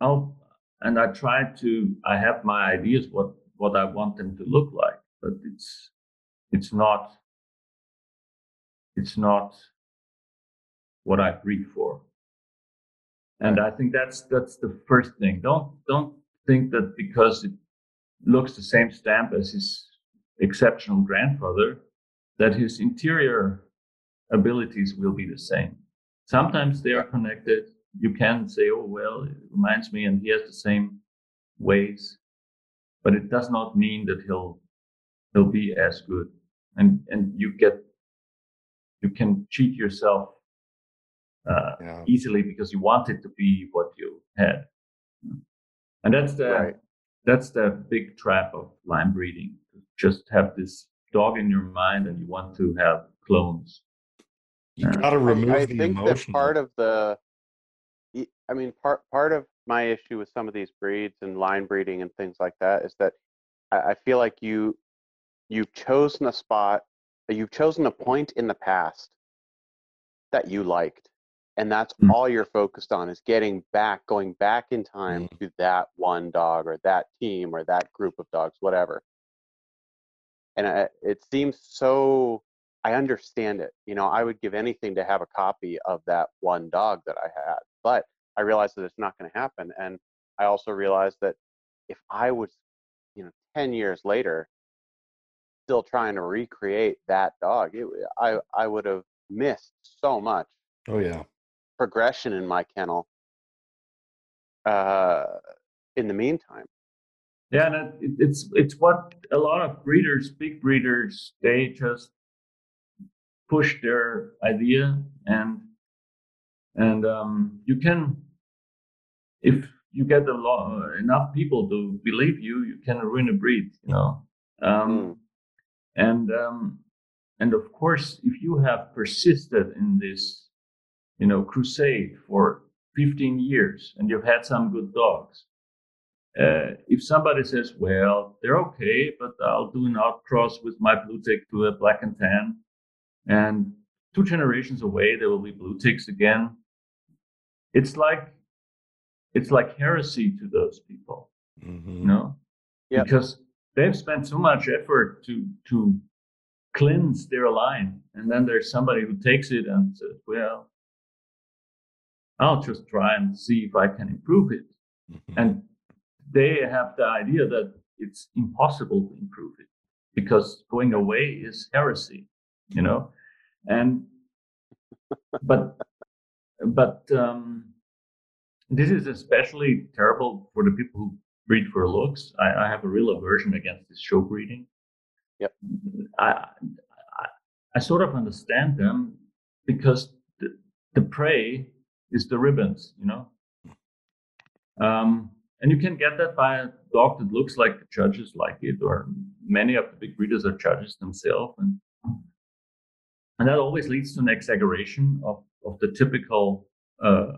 I'll, and I try to. I have my ideas what what I want them to look like, but it's it's not it's not what I breed for. And I think that's that's the first thing. Don't don't think that because it looks the same stamp as his exceptional grandfather, that his interior abilities will be the same. Sometimes they are connected. You can say, oh well, it reminds me, and he has the same ways, but it does not mean that he'll he'll be as good. And and you get you can cheat yourself uh, Yeah. easily because you want it to be what you had. And that's the Right. that's the big trap of line breeding. Just have this dog in your mind and you want to have clones. You Yeah. got to remove I, I the think emotion. that part of the, I mean, part part of my issue with some of these breeds and line breeding and things like that is that I, I feel like you you've chosen a spot, you've chosen a point in the past that you liked, and that's Mm. all you're focused on is getting back, going back in time to that one dog or that team or that group of dogs, whatever. And I, it seems so I understand it. You know, I would give anything to have a copy of that one dog that I had, but I realized that it's not going to happen. And I also realized that if I was, you know, 10 years later, still trying to recreate that dog, it, I, I would have missed so much oh yeah. Progression in my kennel uh, in the meantime. Yeah, and it, it- it's it's what a lot of breeders, big breeders, they just push their idea and and um, you can if you get a lot enough people to believe you, you can ruin a breed, you know. Um, and um, and of course, if you have persisted in this, you know, crusade for 15 years and you've had some good dogs, uh, if somebody says, well, they're okay, but I'll do an outcross with my blue tick to a black and tan, and two generations away there will be blue ticks again. It's like it's like heresy to those people, Mhm. you know, Yep. because they've spent so much effort to to cleanse their line, and then there's somebody who takes it and says, well, I'll just try and see if I can improve it Mhm. and they have the idea that it's impossible to improve it because going away is heresy you know and but but um this is especially terrible for the people who breed for looks i, I have a real aversion against this show breeding Yep. I, I i sort of understand them because the, the prey is the ribbons you know um, and you can get that by a dog that looks like the judges like it, or many of the big breeders are judges themselves, and and that always leads to an exaggeration of of the typical, uh,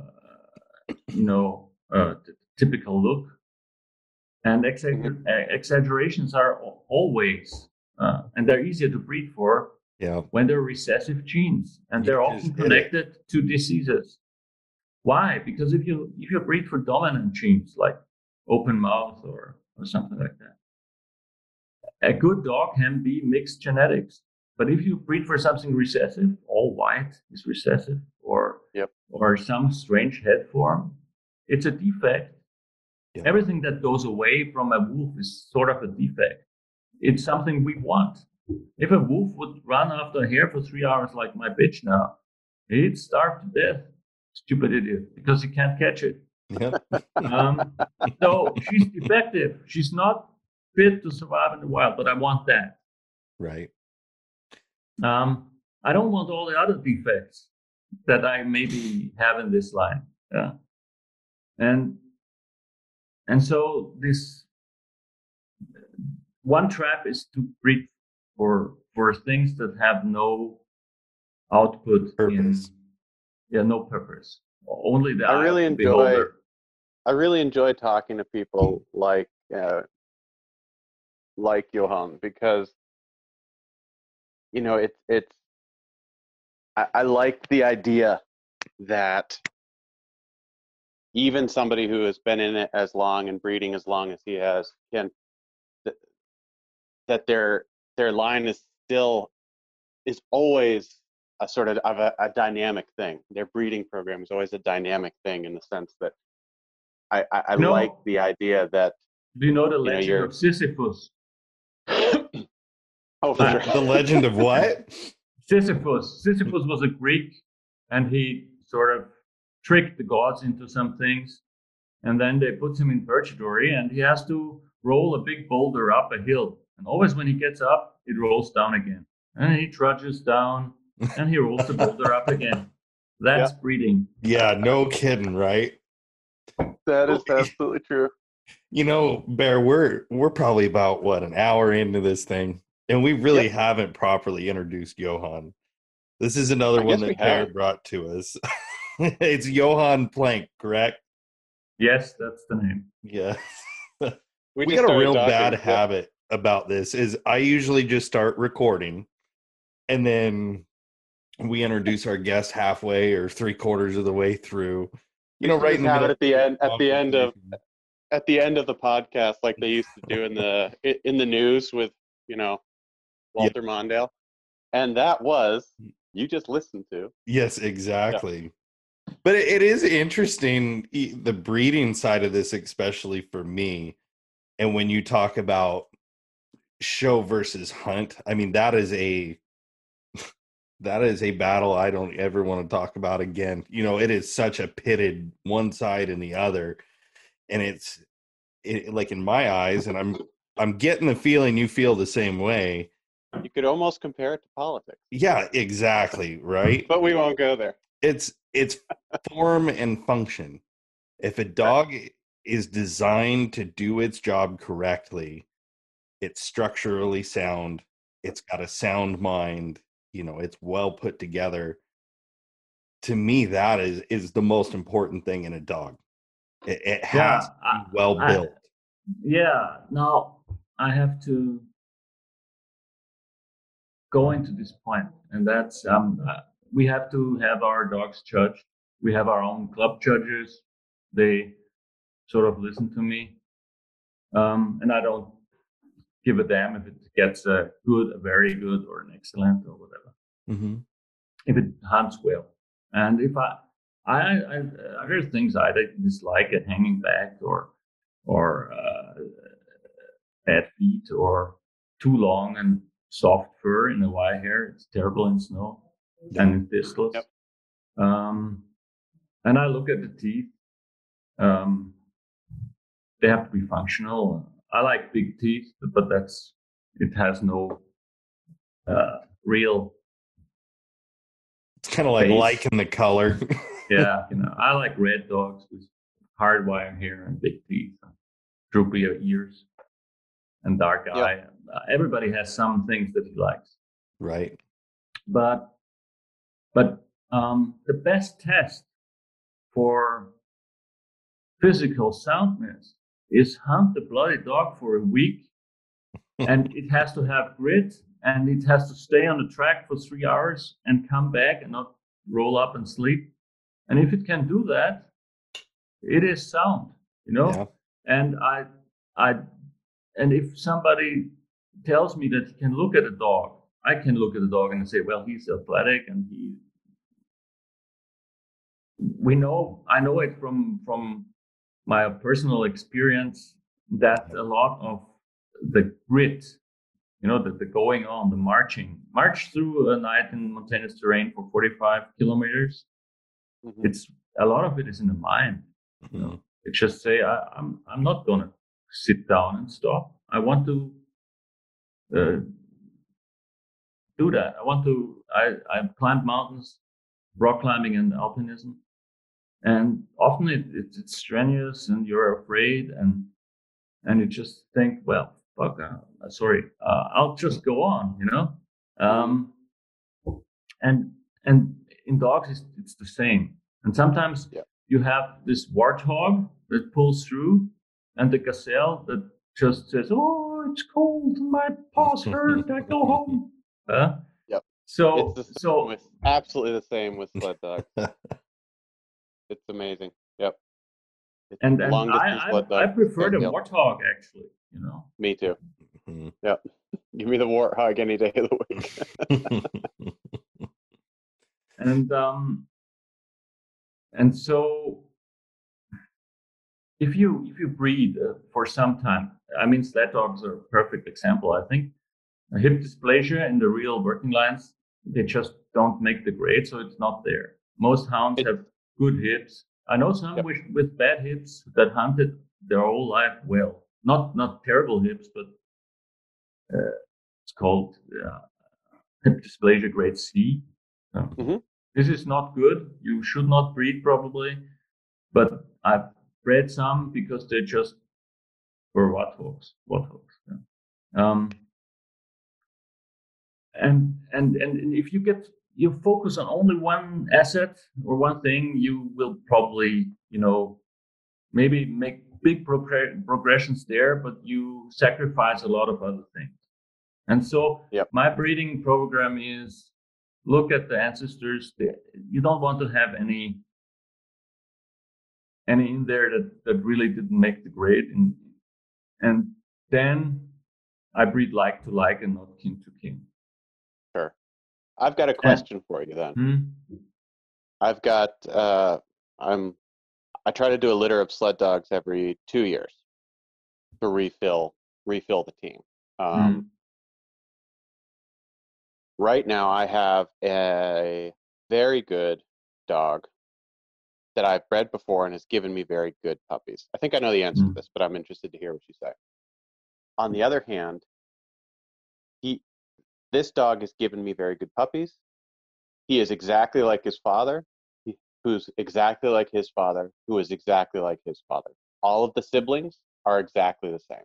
you know, uh, the typical look. And exagger- uh, exaggerations are always, uh, and they're easier to breed for Yeah. when they're recessive genes, and You they're often connected to diseases. Why? Because if you if you breed for dominant genes like open mouth or or something like that, a good dog can be mixed genetics. But if you breed for something recessive, all white is recessive, or Yep. or some strange head form, it's a defect. Yeah. Everything that goes away from a wolf is sort of a defect. It's something we want. If a wolf would run after a hare for three hours like my bitch now, he'd starve to death. Stupid idiot, because he can't catch it. Yeah. Um, so she's defective. She's not fit to survive in the wild, but I want that. Right. Um, I don't want all the other defects that I maybe have in this line. Yeah. And and so this one trap is to breed for for things that have no output in Purpose. Yeah, no purpose. Only the I really enjoy- beholder. I really enjoy talking to people like uh, like Johan because you know it's it's I, I like the idea that even somebody who has been in it as long and breeding as long as he has can th- that their their line is still is always a sort of, of a, a dynamic thing. Their breeding program is always a dynamic thing in the sense that I, I, I No. like the idea that Do you know the legend you're- of Sisyphus? oh for sure. the legend of what? Sisyphus. Sisyphus was a Greek, and he sort of tricked the gods into some things, and then they put him in purgatory, and he has to roll a big boulder up a hill. And always when he gets up, it rolls down again, and he trudges down, and he rolls the boulder up again. That's breeding. Yeah, no kidding, right? that is absolutely true. You know, Bear, we're we're probably about what an hour into this thing, and we really Yep. haven't properly introduced Johan. This is another I one that Bear brought to us. it's Johan Plank, correct? Yes, that's the name. Yeah. We, we got a real talking, bad but- habit about this is I usually just start recording and then we introduce our guest halfway or three quarters of the way through. You know, right just in the have middle it at the end at the end of at the end of the podcast like they used to do in the in the news with you know Walter Mondale, and that was mm. you just listened to. Yes, exactly. But it, it is interesting the breeding side of this, especially for me. And when you talk about show versus hunt, I mean that is a that is a battle I don't ever want to talk about again. You know, it is such a pitted one side and the other, and it's it, like in my eyes, and I'm I'm getting the feeling you feel the same way. You could almost compare it to politics, Yeah, exactly. Right. but we won't go there. it's it's form and function if a dog is designed to do its job correctly it's structurally sound it's got a sound mind you know it's well put together to me that is is the most important thing in a dog it, it has Yeah, to be well I- built Yeah, now I have to go into this point, and that's um, uh, we have to have our dogs judged. We have our own club judges. They sort of listen to me, um, and I don't give a damn if it gets a good, a very good, or an excellent, or whatever. hmm If it hunts well, and if I, I, I, I there's things I dislike at hanging back or, or uh, bad feet or too long and soft fur in the wire hair. It's terrible in snow and in thistles. Yep. Um, and I look at the teeth. Um, they have to be functional. I like big teeth, but that's it has no uh, real. it's kind of like Face. liking the color Yeah, you know, I like red dogs with hard wire hair and big teeth, and droopy ears, and dark Yep. eye. Uh, everybody has some things that he likes. right but but um, the best test for physical soundness is hunt the bloody dog for a week and it has to have grit and it has to stay on the track for three hours and come back and not roll up and sleep and if it can do that it is sound you know yeah and I, I, and if somebody tells me that he can look at a dog, I can look at a dog and say, well, he's athletic and he. We know, I know it from from my personal experience that a lot of the grit, you know, the, the going on, the marching, march through a night in mountainous terrain for 45 kilometers. Mhm. It's a lot of it is in the mind. You Mhm. know, it's just say I, I'm I'm not gonna sit down and stop. I want to uh, do that. I want to. I I climbed mountains, rock climbing and alpinism, and often it, it's it's strenuous and you're afraid and and you just think, well, fuck, uh, sorry, uh, I'll just go on, you know. Um, and and in dogs, it's, it's the same. And sometimes Yeah. you have this warthog that pulls through, and the gazelle that just says, "Oh, it's cold, my paws hurt, I go home." Huh? Yep. So it's so with absolutely the same with sled dogs. It's amazing. Yep. It's And, and I, I, I prefer the ideal. warthog actually. You know. Me too. Mhm. Give me the warthog any day of the week. and um and so if you if you breed uh, for some time i mean sled dogs are a perfect example i think a hip dysplasia in the real working lines they just don't make the grade so it's not there most hounds It- have good hips i know some Yep. with, with bad hips that hunted their whole life well not not terrible hips but uh, it's called uh, hip dysplasia grade c So, Mhm. this is not good. You should not breed probably, but I've bred some because they're just for warthogs. Warthogs. Yeah. Um, and and and if you get you focus on only one asset or one thing, you will probably you know maybe make big progr- progressions there, but you sacrifice a lot of other things. And so Yep. my breeding program is look at the ancestors. You don't want to have any any in there that, that really didn't make the grade. And, and then I breed like to like and not kin to kin. I've got a question for you then. Hmm? I've got uh I'm I try to do a litter of sled dogs every two years to refill refill the team. Um, Right now, I have a very good dog that I've bred before and has given me very good puppies. I think I know the answer to Mm. this, but I'm interested to hear what you say. On the other hand, he this dog has given me very good puppies. He is exactly like his father, he- who's exactly like his father, who is exactly like his father. All of the siblings are exactly the same.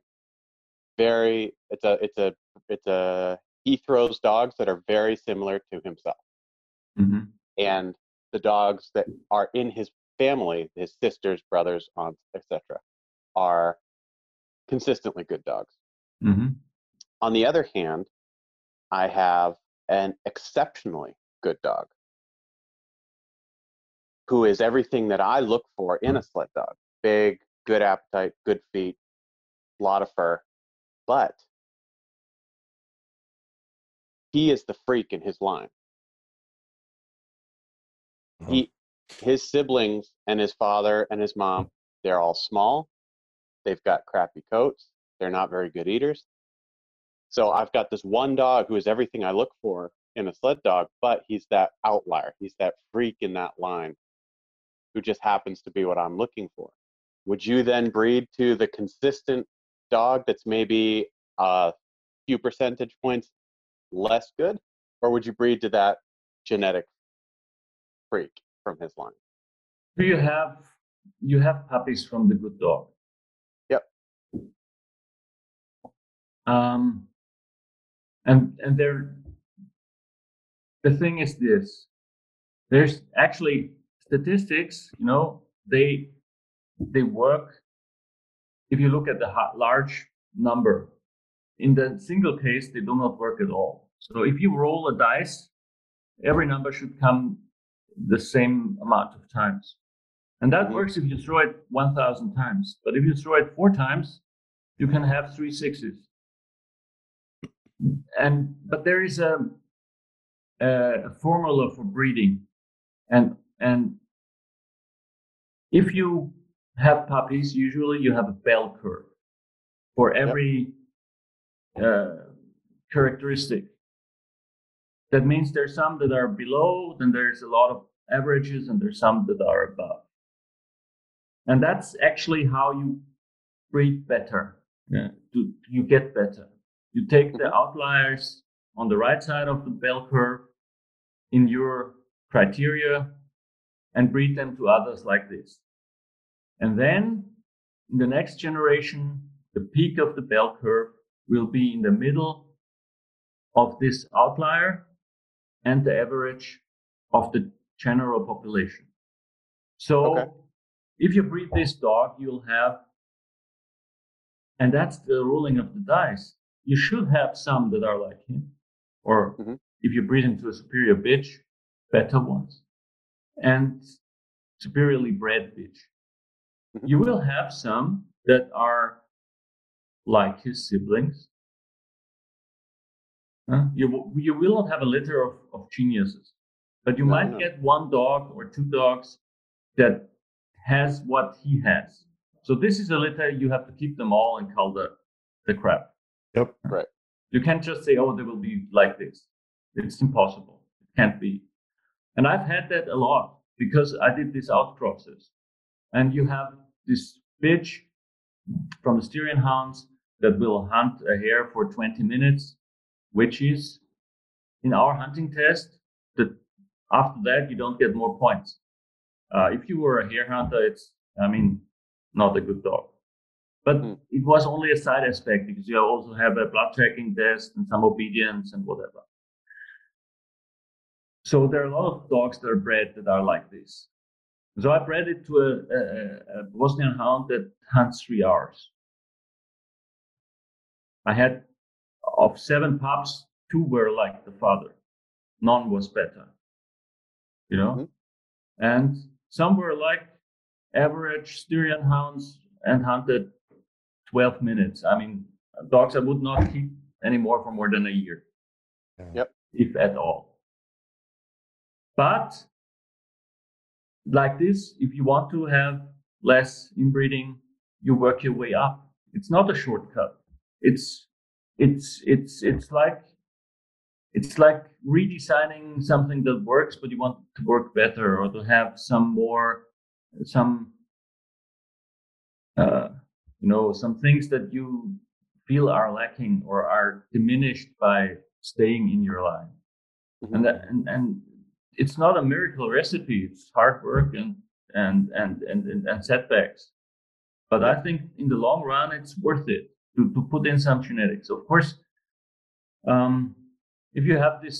Very, it's a, it's a, it's a. He throws dogs that are very similar to himself, Mhm. and the dogs that are in his family, his sisters, brothers, aunts, etc., are consistently good dogs. Mhm. On the other hand, I have an exceptionally good dog who is everything that I look for in a sled dog big, good appetite, good feet, a lot of fur. But he is the freak in his line. Oh. He, his siblings and his father and his mom, they're all small. They've got crappy coats. They're not very good eaters. So I've got this one dog who is everything I look for in a sled dog, but he's that outlier. He's that freak in that line who just happens to be what I'm looking for. Would you then breed to the consistent dog that's maybe a few percentage points less good? Or would you breed to that genetic freak from his line? Do you have you have puppies from the good dog? Yep. Um, and and there, the thing is this: there's actually statistics. You know, they they work. If you look at the large number, in the single case, they do not work at all. So if you roll a dice, every number should come the same amount of times. And that Mhm. works if you throw it 1,000 times. But if you throw it four times, you can have three sixes. And but there is a, a formula for breeding, and and if you have puppies, usually you have a bell curve for every uh, characteristic. That means there's some that are below, then there's a lot of averages, and there's some that are above. And that's actually how you breed better. Yeah, to, you get better. You take the mm-hmm. outliers on the right side of the bell curve in your criteria and breed them to others like this. And then in the next generation, the peak of the bell curve will be in the middle of this outlier and the average of the general population. So Okay. if you breed this dog, you'll have, and that's the ruling of the dice. You should have some that are like him, or Mhm. if you breed him to a superior bitch, better ones. And superiorly bred bitch. Mhm. You will have some that are like his siblings. Huh? You you will not have a litter of, of geniuses, but you No, might no. get one dog or two dogs that has what he has. So this is a litter you have to keep them all and call the the crap. Yep. Right. You can't just say, oh, they will be like this. It's impossible. It can't be. And I've had that a lot because I did this out process. And you have this bitch from the Styrian hounds that will hunt a hare for 20 minutes, which is in our hunting test that after that you don't get more points. Uh, if you were a hare hunter, it's, I mean, not a good dog. But Hmm. it was only a side aspect because you also have a blood tracking test and some obedience and whatever. So there are a lot of dogs that are bred that are like this. So I bred it to a, a, a Bosnian hound that hunts three hours. I had of seven pups, two were like the father. None was better. You know? Mhm. And some were like average Styrian hounds and hunted 12 minutes. I mean, dogs I would not keep anymore for more than a year. Yep. If at all. But like this, if you want to have less inbreeding, you work your way up. It's not a shortcut. It's it's it's it's like it's like redesigning something that works, but you want to work better or to have some more some uh, you know some things that you feel are lacking or are diminished by staying in your line Mhm. and that, and and it's not a miracle recipe it's hard work and and and and, and, and setbacks. But i think in the long run it's worth it to, to put in some genetics. Of course um, if you have this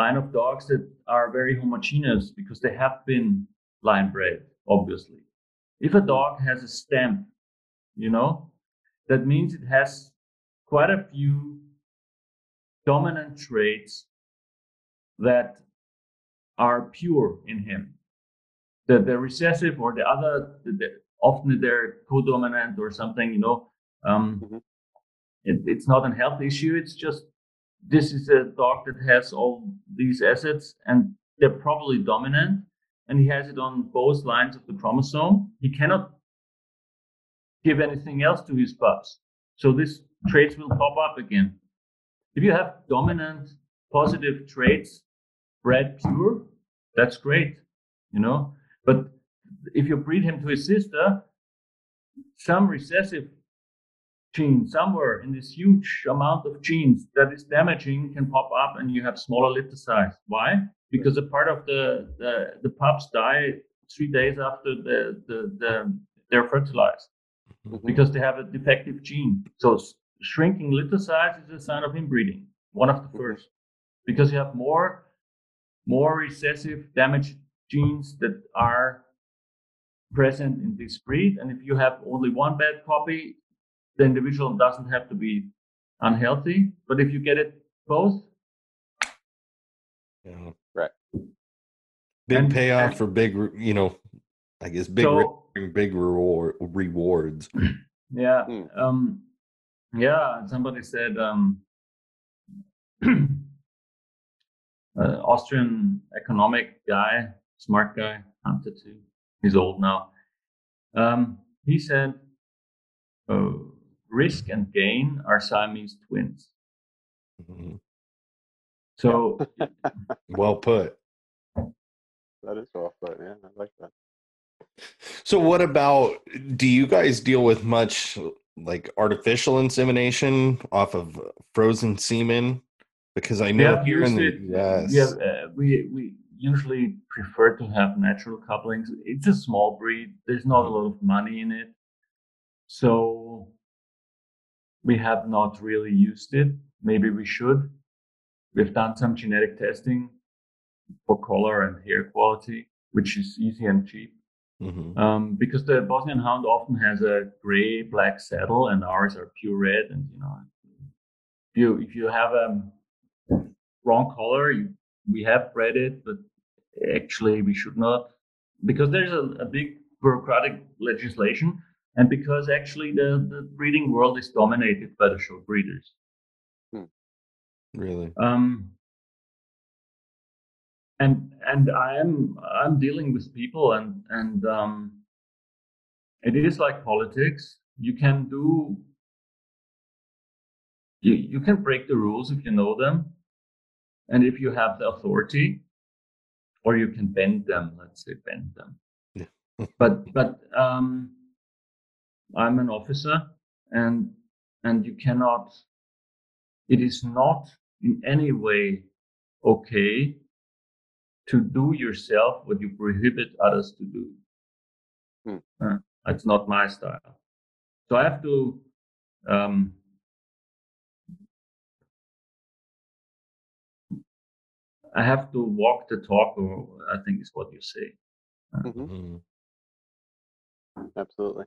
line of dogs that are very homogeneous because they have been line bred obviously. If a dog has a stamp you know that means it has quite a few dominant traits that are pure in him. The, the recessive or the other, the, the, often they're co-dominant or something, you know. Um, Mhm. it, it's not a health issue. It's just this is a dog that has all these assets and they're probably dominant and he has it on both lines of the chromosome. He cannot give anything else to his pups. So these traits will pop up again. If you have dominant positive traits bred pure, that's great, you know. But if you breed him to his sister, some recessive gene somewhere in this huge amount of genes that is damaging can pop up and you have smaller litter size. Why? Because a part of the the, the pups die three days after the, the, the they're fertilized Mhm. because they have a defective gene. So shrinking litter size is a sign of inbreeding, one of the first, because you have more more recessive damaged genes that are present in this breed. And if you have only one bad copy, the individual doesn't have to be unhealthy. But if you get it both, Yeah. Right. Big And- payoff and- for big, you know, I guess big, so risk bring big reward rewards. Yeah. Hmm. Um, yeah. Somebody said um, uh, Austrian economic guy, smart guy, hunter too. He's old now. Um, he said, uh, "Risk and gain are Siamese twins." Mhm. So Well put. That is well put. Yeah, I like that. So, what about? Do you guys deal with much like artificial insemination off of frozen semen? Because I know Yeah, here in the it. US, Yeah, uh, we we usually prefer to have natural couplings. It's a small breed. There's not a lot of money in it, so we have not really used it. Maybe we should. We've done some genetic testing for color and hair quality, which is easy and cheap. Mhm. Um, because the Bosnian Hound often has a gray black saddle, and ours are pure red. And you know, if you if you have a wrong color, you, we have bred it, but actually we should not because there's a, a big bureaucratic legislation, and because actually the, the breeding world is dominated by the show breeders. Really? Um, and and I am I'm dealing with people, and and um, it is like politics. You can do you you can break the rules if you know them, and if you have the authority, or you can bend them. Let's say bend them. Yeah. but but um, I'm an officer, and and you cannot. It is not in any way okay to do yourself what you prohibit others to do. Hmm. Uh, that's not my style. So I have to um, I have to walk the talk, or I think is what you say. hmm Mhm. Absolutely.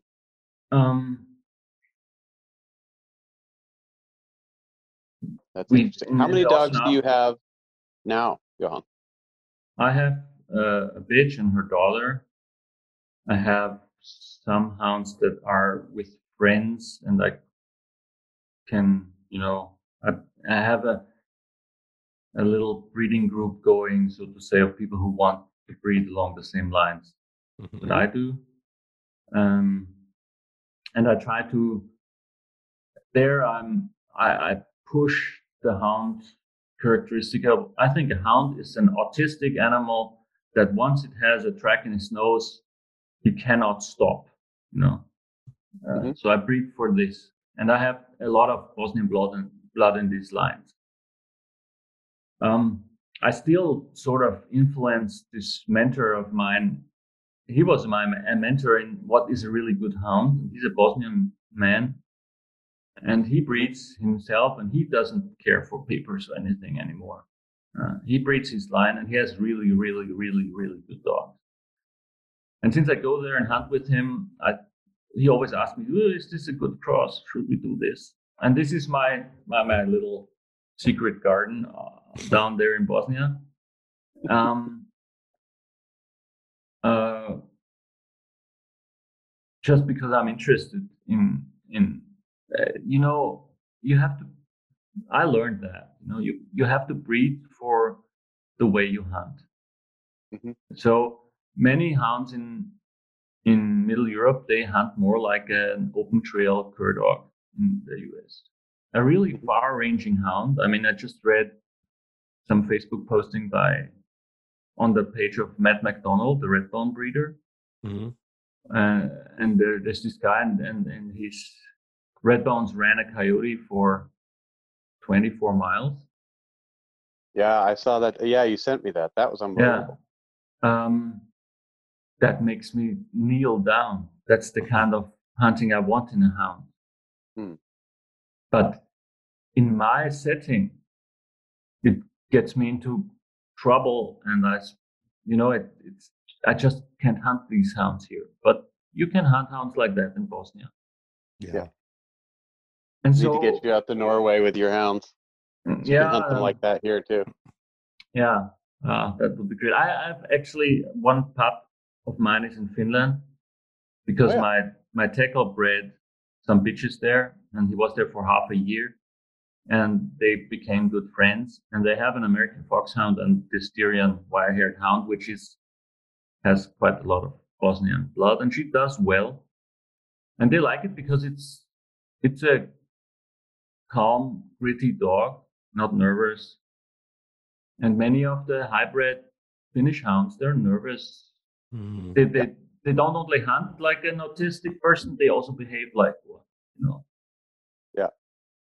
Um, That's interesting. How many also dogs do you have now, Johan? I have uh, a bitch and her daughter. I have some hounds that are with friends, and I can, you know, I, I have a a little breeding group going, so to say, of people who want to breed along the same lines Mhm. that I do. Um, and I try to. There, I'm. I, I push the hound characteristic of. I think a hound is an autistic animal that once it has a track in its nose, he cannot stop. You know. Uh, Mhm. So I breed for this, and I have a lot of Bosnian blood and blood in these lines. Um, I still sort of influence this mentor of mine. He was my mentor in what is a really good hound. He's a Bosnian man, and he breeds himself, and he doesn't care for papers or anything anymore. Uh, he breeds his line, and he has really, really, really, really good dogs. And since I go there and hunt with him, I, he always asks me, "Oh, "Is this a good cross? Should we do this?" And this is my my, my little secret garden uh, down there in Bosnia. Um, uh, just because I'm interested in in uh, you know you have to. I learned that you know you you have to breed for the way you hunt. Mhm. So many hounds in in Middle Europe they hunt more like an open trail cur dog in the US. A really Mhm. far ranging hound. I mean, I just read some Facebook posting by on the page of Matt McDonald, the Redbone breeder, Mhm. uh, and there, there's this guy, and, and and his Redbones ran a coyote for 24 miles. Yeah, I saw that. Yeah, you sent me that. That was Yeah, unbelievable. um, that makes me kneel down. That's the kind of hunting I want in a hound. Hmm. But in my setting, it gets me into trouble, and I, you know, it, it's I just can't hunt these hounds here. But you can hunt hounds like that in Bosnia, Yeah. Yeah. And Need so to get you out to Norway with your hounds. mm, You yeah, can hunt them like that here too. Yeah, uh, that would be great. I have actually one pup of mine is in Finland because Oh, yeah. my my Teckel bred some bitches there, and he was there for half a year, and they became good friends. And they have an American foxhound and this Styrian wire-haired hound, which is has quite a lot of Bosnian blood, and she does well. And they like it because it's it's a calm, gritty dog, not nervous. And many of the hybrid Finnish hounds, they're nervous. Mhm. They, they, they don't only hunt like an autistic person, they also behave like one, you know. Yeah.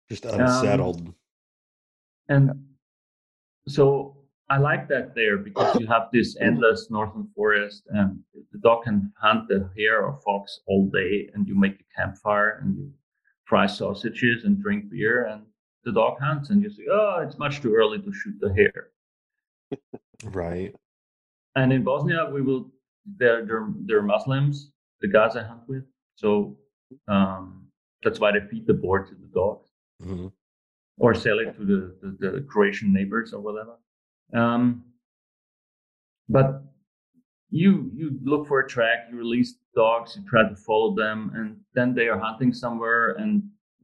Just unsettled. And so I like that there because you have this endless northern forest and the dog can hunt the hare or fox all day and you make a campfire and you fry sausages and drink beer and the dog hunts and you say, oh, it's much too early to shoot the hare. right. And in Bosnia, we will, they're, they're, they're Muslims, the guys I hunt with. So um, that's why they feed the boar to the dogs. Mhm. or sell it to the, the, the Croatian neighbors or whatever. Um, but you you look for a track, you release dogs, you try to follow them, and then they are hunting somewhere, and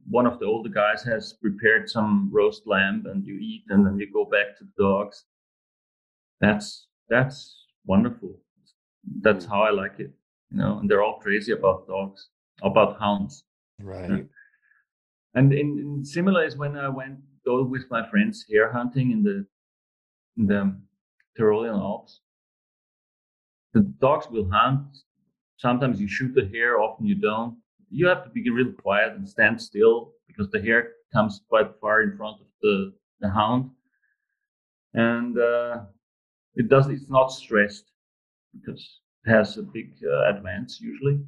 one of the older guys has prepared some roast lamb, and you eat, and then you go back to the dogs. That's that's wonderful. That's how I like it, you know. And they're all crazy about dogs, about hounds. Right. And in, in similar is when I went go with my friends hare hunting in the in the Tyrolean Alps. The dogs will hunt. Sometimes you shoot the hare, often you don't. You have to be real quiet and stand still because the hare comes quite far in front of the, the hound. And uh, it does it's not stressed because it has a big uh, advance usually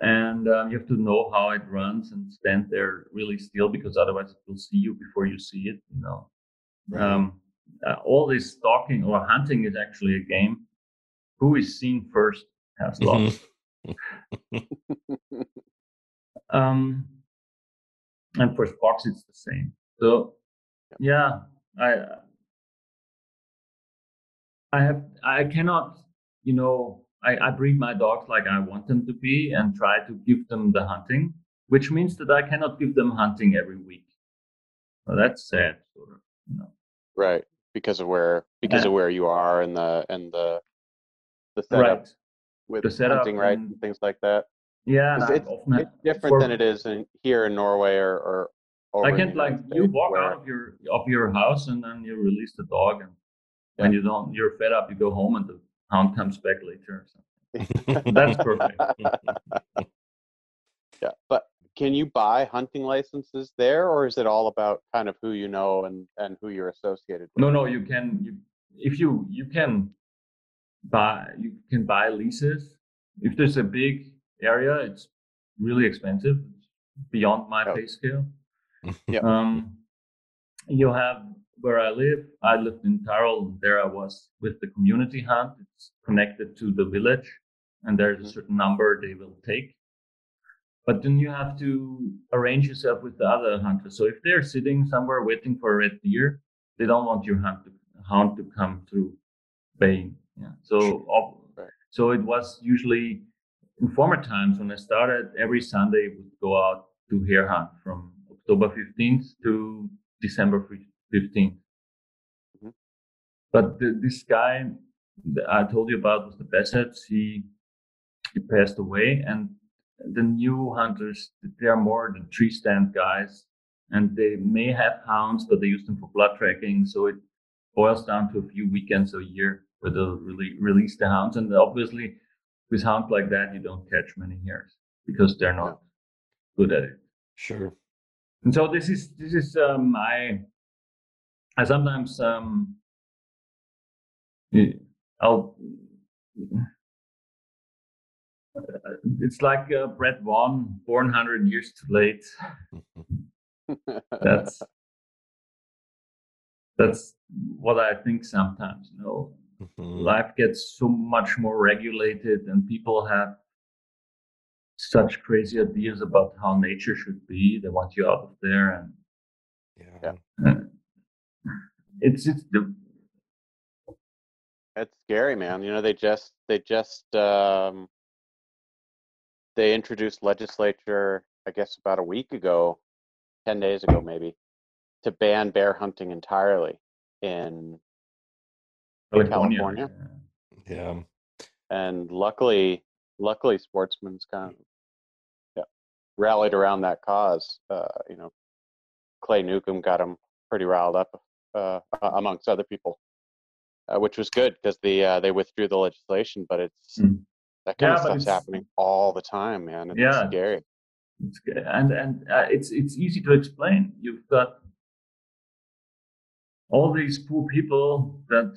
and um, you have to know how it runs and stand there really still because otherwise it will see you before you see it you know Right. um, uh, all this stalking or hunting is actually a game who is seen first has lost um, and for fox it's the same. So yeah. i i have i cannot you know I, I breed my dogs like i want them to be and try to give them the hunting which means that i cannot give them hunting every week. Well, that's sad sort of you know. Right. Because of where because Yeah. of where you are and the and the the setup. Right with The setup hunting rights and- and things like that. yeah it's, often it's different for- than it is in here in Norway or, or I can't like United you walk where- out of your of your house and then you release the dog and when you don't you're fed up you go home and the hound comes back later or something. That's perfect. yeah. But can you buy hunting licenses there or is it all about kind of who you know and, and who you're associated with? No, no, you can you if you you can buy you can buy leases. If there's a big area, it's really expensive. It's beyond my Oh. pay scale. Yeah. Um, you have where I live. I lived in Tyrol. and There I was with the community hunt. It's connected to the village, and there's a Mhm. certain number they will take. But then you have to arrange yourself with the other hunters. So if they're sitting somewhere waiting for a red deer, they don't want your hunt to, hound to come through baying. Yeah. So Right. so it was usually in former times when I started, every Sunday would go out to hare hunt from October 15th to December 15th. Mhm. But the, this guy I told you about was the Bassets. He he passed away, and the new hunters they are more the tree stand guys, and they may have hounds, but they use them for blood tracking. So it boils down to a few weekends a year where they'll really release the hounds, and obviously with hounds like that, you don't catch many hares because they're not good at it. Sure. And so this is this is uh, my. I sometimes um. I'll. It's like uh, Brett Vaughn, born hundred years too late. That's that's what I think sometimes. You know, Mhm. life gets so much more regulated, and people have such crazy ideas about how nature should be. They want you out of there, and Yeah. it's it's the It's scary, man. You know, they just they just um, they introduced legislature, I guess, about a week ago, ten days ago, maybe, to ban bear hunting entirely in California. California. Yeah. and luckily luckily sportsmen's kind of yeah, rallied around that cause uh, you know clay newcomb got him pretty riled up uh, amongst other people uh, which was good because the uh, they withdrew the legislation but it's Mm. that kind Yeah, of stuff's happening all the time man it's Yeah. scary It's, g- and and uh, it's it's easy to explain. You've got all these poor people that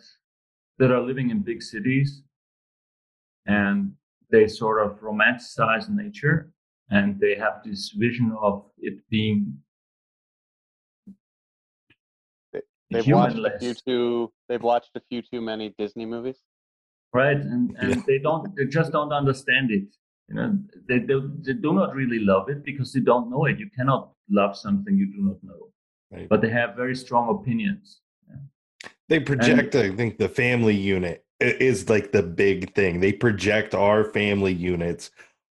that are living in big cities, and they sort of romanticize nature, and they have this vision of it being they've watched a few too they've watched a few too many disney movies? Right and and Yeah. they don't they just don't understand it you know? They, they they do not really love it because they don't know it. You cannot love something you do not know. Right. but they have very strong opinions They project, I think, the family unit is like the big thing. They project our family units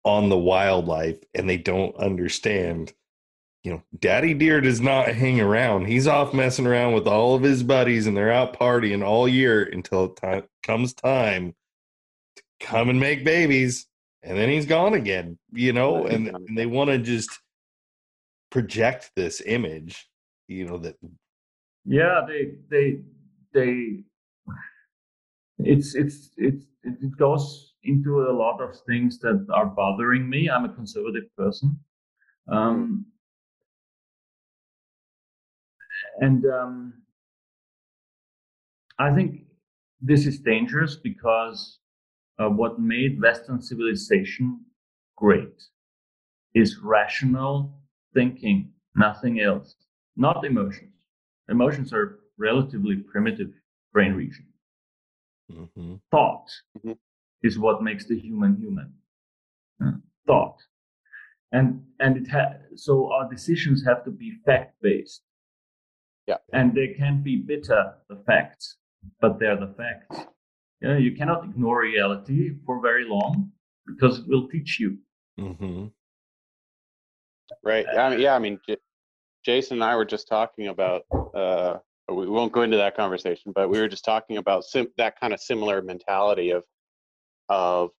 on the wildlife and they don't understand. You know, Daddy Deer does not hang around. He's off messing around with all of his buddies and they're out partying all year until time comes time to come and make babies and then he's gone again, you know, and, and they want to just project this image, you know, that yeah, they they they it's it's it's it goes into a lot of things that are bothering me. I'm a conservative person. Um, and um, I think this is dangerous because uh, what made Western civilization great is rational thinking, nothing else, not emotions. Emotions are relatively primitive brain region. Mm-hmm. Thought mm-hmm. is what makes the human human. Uh, thought, and and it ha- so our decisions have to be fact based. Yeah, and they can be bitter the facts, but they're the facts. You, know, you cannot ignore reality for very long because it will teach you. Mm-hmm. Right. I mean, yeah. I mean, J- Jason and I were just talking about uh, we won't go into that conversation, but we were just talking about sim- that kind of similar mentality of of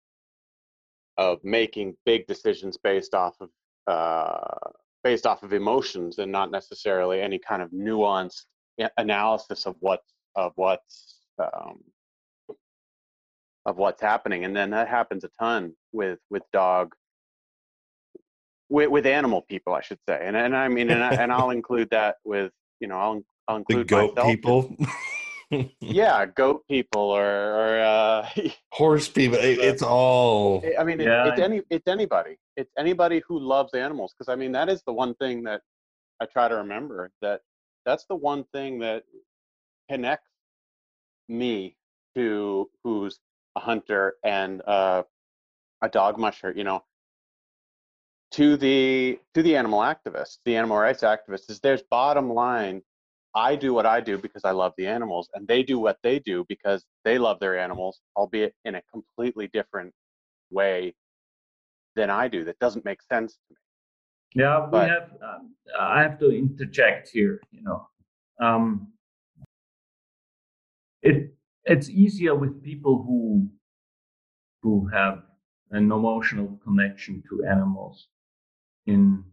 of making big decisions based off of uh, based off of emotions and not necessarily any kind of nuanced analysis of what of what's um, of what's happening, and then that happens a ton with with dog with, with animal people, I should say, and and I mean, and, I, and I'll include that with you know I'll I'll include the goat myself. people. yeah, goat people or or uh, horse people. It's all. I mean, yeah. it's, it's any it's anybody. It's anybody who loves animals because I mean that is the one thing that I try to remember that that's the one thing that connects me to who's a hunter and uh, a dog musher. You know, to the to the animal activists, the animal rights activists, is there's bottom line I do what I do because I love the animals, and they do what they do because they love their animals, albeit in a completely different way than I do. That doesn't make sense to me. Yeah, but, we have. Um, I have to interject here. You know, um, it it's easier with people who who have an emotional connection to animals in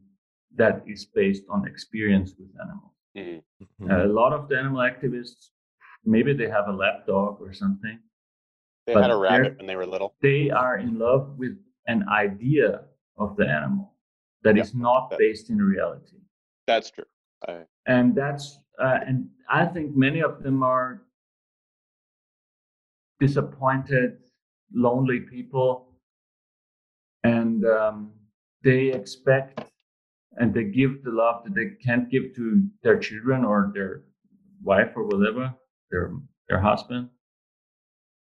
that is based on experience with animals Mm-hmm. A lot of the animal activists, maybe they have a lap dog or something. They had a rabbit when they were little. They are in love with an idea of the animal that yeah, is not that, based in reality. That's true. I, and that's uh, and I think many of them are disappointed, lonely people, and um, they expect and they give the love that they can't give to their children or their wife or whatever, their their husband.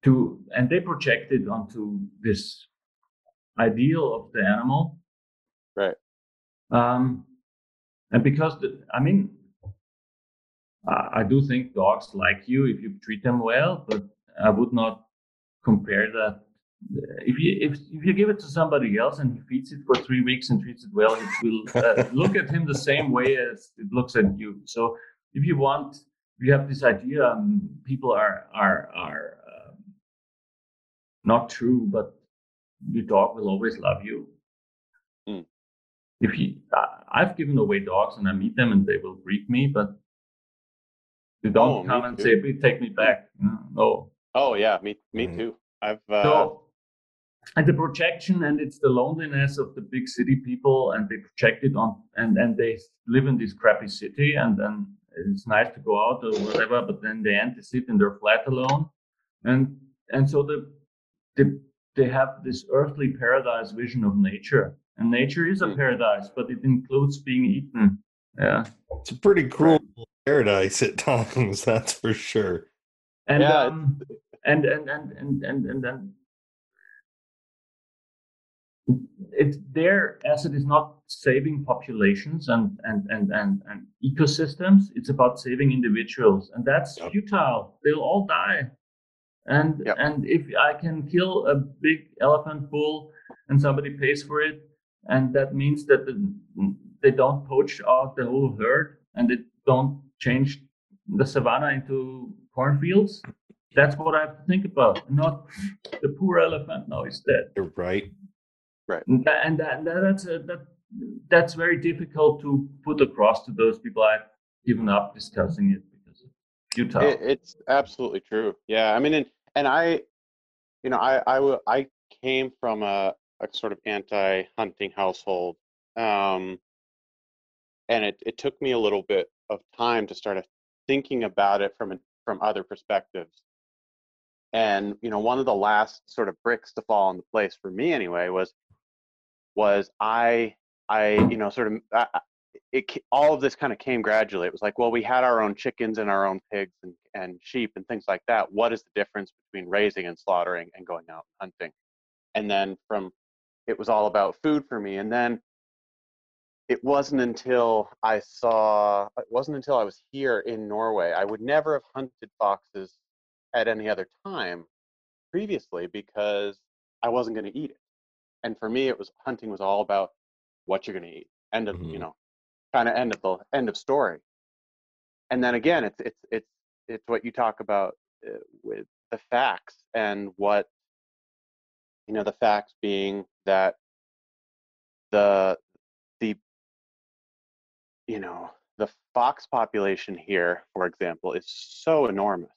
To and they project it onto this ideal of the animal. Right. Um, and because the, I mean, I, I do think dogs like you if you treat them well, but I would not compare that if you if, if you give it to somebody else and he feeds it for three weeks and treats it well, it will uh, look at him the same way as it looks at you. So if you want, you have this idea, um, people are are are um, not true, but your dog will always love you. Mm. If you, uh, I've given away dogs and I meet them and they will greet me, but they don't oh, come and too. say, "Take me back." No. Oh yeah, me me mm. too. I've uh, so, and the projection and it's the loneliness of the big city people and they project it on and and they live in this crappy city and then it's nice to go out or whatever but then they end to sit in their flat alone and and so the, the they have this earthly paradise vision of nature and nature is a hmm. paradise but it includes being eaten yeah it's a pretty cruel paradise at times that's for sure and yeah. um, and and and and and and then it's there as it is not saving populations and and and and, and ecosystems it's about saving individuals and that's yep. futile they'll all die And Yep. and if I can kill a big elephant bull and somebody pays for it, and that means that the, they don't poach out the whole herd and they don't change the savannah into cornfields, that's what I have to think about. Not the poor elephant now is dead. You're right. And that, and that, that that's a, that that's very difficult to put across to those people. I've given up discussing it because it's futile. It, it's absolutely true. Yeah, I mean, and, and I, you know, I I I came from a, a sort of anti-hunting household, um, and it it took me a little bit of time to start thinking about it from a, from other perspectives. And you know, one of the last sort of bricks to fall into place for me, anyway, was was I I you know sort of I, it all of this kind of came gradually. It was like, well, we had our own chickens and our own pigs and, and sheep and things like that. What is the difference between raising and slaughtering and going out and hunting? And then from it was all about food for me. And then it wasn't until I saw it wasn't until I was here in Norway. I would never have hunted foxes at any other time previously because I wasn't going to eat it. And for me, it was hunting was all about what you're going to eat. End of you Mhm. know, kind of end of the end of story. And then again, it's it's it's it's what you talk about uh, with the facts and what you know the facts being that the the you know the fox population here for example is so enormous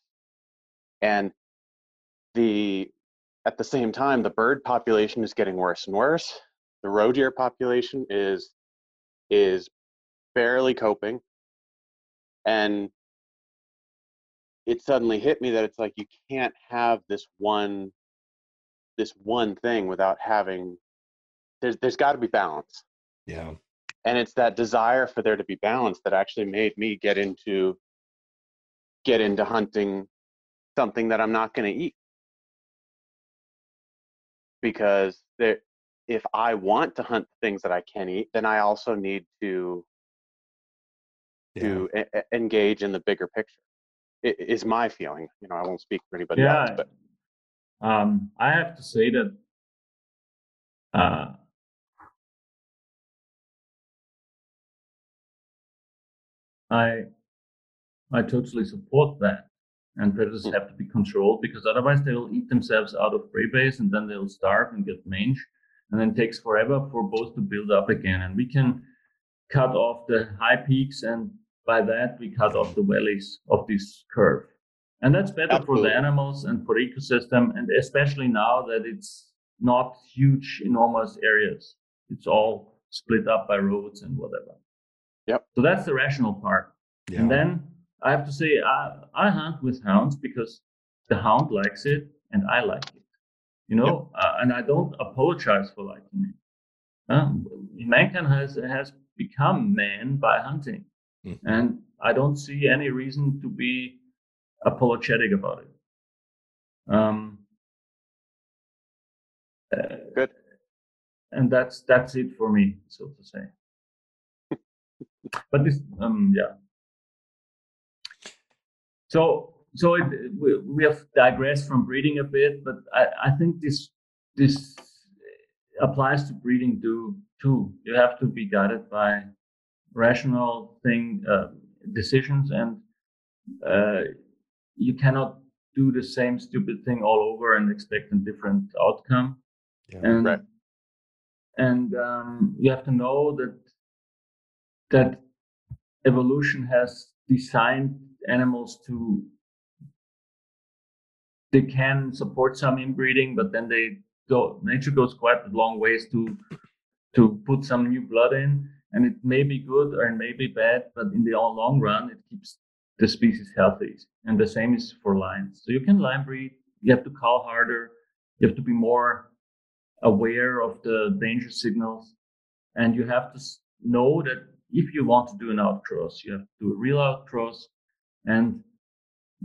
and the at the same time the bird population is getting worse and worse. The roe deer population is is barely coping. And it suddenly hit me that it's like you can't have this one this one thing without having there's there's got to be balance. Yeah. and it's that desire for there to be balance that actually made me get into get into hunting something that I'm not going to eat because there if I want to hunt things that I can eat then I also need to Yeah. to e- engage in the bigger picture it is my feeling you know I won't speak for anybody yeah, else but um, I have to say that uh, I I totally support that. And predators have to be controlled because otherwise they will eat themselves out of prey base and then they'll starve and get mange. And then it takes forever for both to build up again. And we can cut off the high peaks and by that we cut off the valleys of this curve. And that's better for the animals and for the ecosystem, and especially now that it's not huge, enormous areas. It's all split up by roads and whatever. Yep. So that's the rational part. Yeah. And then I have to say, I, I hunt with hounds because the hound likes it and I like it. You know, uh, and I don't apologize for liking it. Um, mankind has has become man by hunting, Mhm. and I don't see any reason to be apologetic about it. Um, uh, Good. And that's that's it for me, so to say. but this, um, yeah. So so it, we, we have digressed from breeding a bit, but I, I think this this applies to breeding too. Too, you have to be guided by rational thing uh, decisions, and uh, you cannot do the same stupid thing all over and expect a different outcome. Yeah. And Right. and um, you have to know that that evolution has designed animals to they can support some inbreeding, but then they go nature goes quite a long ways to to put some new blood in, and it may be good or it may be bad, but in the long run, it keeps the species healthy. And the same is for lions. So you can line breed. You have to call harder. You have to be more aware of the danger signals, and you have to know that if you want to do an outcross, you have to do a real outcross. And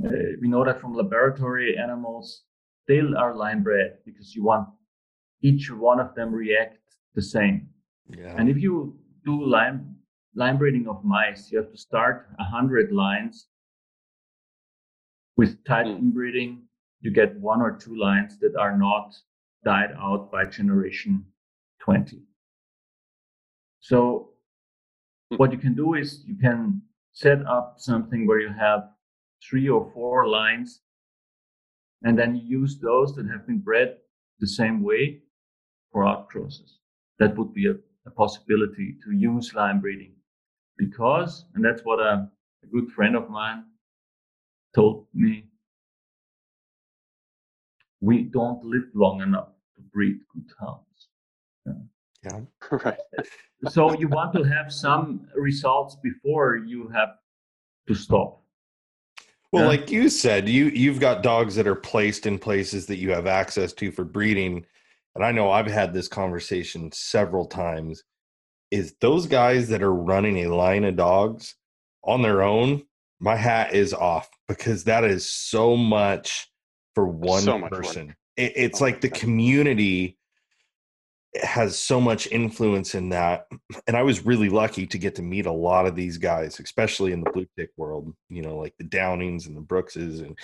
uh, we know that from laboratory animals, they are line bred because you want each one of them react the same. Yeah. And if you do line line breeding of mice, you have to start a hundred lines with tight Mm. inbreeding, you get one or two lines that are not died out by generation 20. So Hmm. what you can do is you can set up something where you have three or four lines and then use those that have been bred the same way for outcrosses. That would be a, a possibility to use line breeding because, and that's what a, a good friend of mine told me, we don't live long enough to breed good hounds. Yeah. right. So you want to have some results before you have to stop. Well, Yeah. like you said, you you've got dogs that are placed in places that you have access to for breeding. And I know I've had this conversation several times. Is those guys that are running a line of dogs on their own, my hat is off because that is so much for one So much person. It, it's Oh like my the God. community has so much influence in that and i was really lucky to get to meet a lot of these guys especially in the blue tick world you know like the downings and the brookses and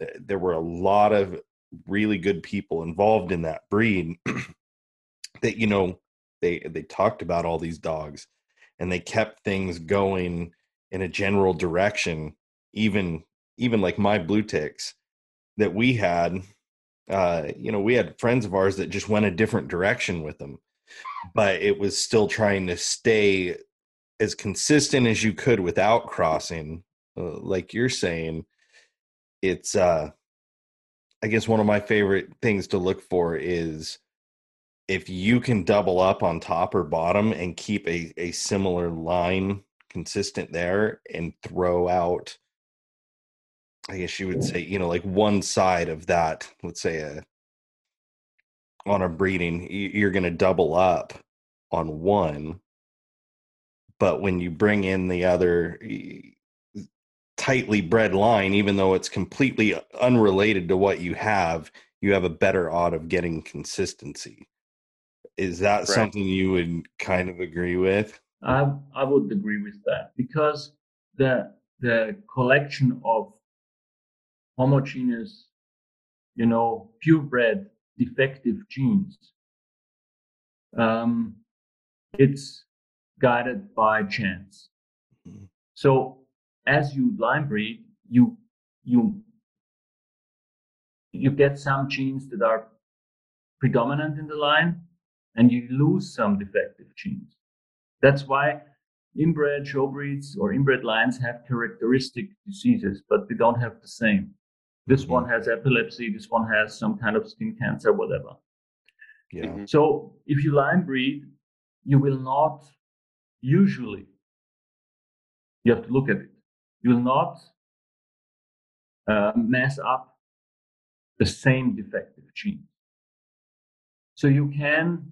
uh, there were a lot of really good people involved in that breed that you know they they talked about all these dogs and they kept things going in a general direction even even like my blue ticks that we had uh, you know, we had friends of ours that just went a different direction with them, but it was still trying to stay as consistent as you could without crossing. Uh, like you're saying, it's, uh, I guess one of my favorite things to look for is if you can double up on top or bottom and keep a, a similar line consistent there and throw out I guess you would say, you know, like one side of that, let's say a on a breeding, you're going to double up on one. But when you bring in the other tightly bred line, even though it's completely unrelated to what you have, you have a better odd of getting consistency. Is that Right. something you would kind of agree with? I I would agree with that because the the collection of homogeneous, you know, purebred defective genes, um, it's guided by chance. Mhm. So as you line breed, you you you get some genes that are predominant in the line, and you lose some defective genes. That's why inbred show breeds or inbred lines have characteristic diseases, but they don't have the same. This one has epilepsy, this one has some kind of skin cancer, whatever. Yeah. Mhm. So if you line breed, you will not usually, you have to look at it, you will not uh, mess up the same defective gene. So you can,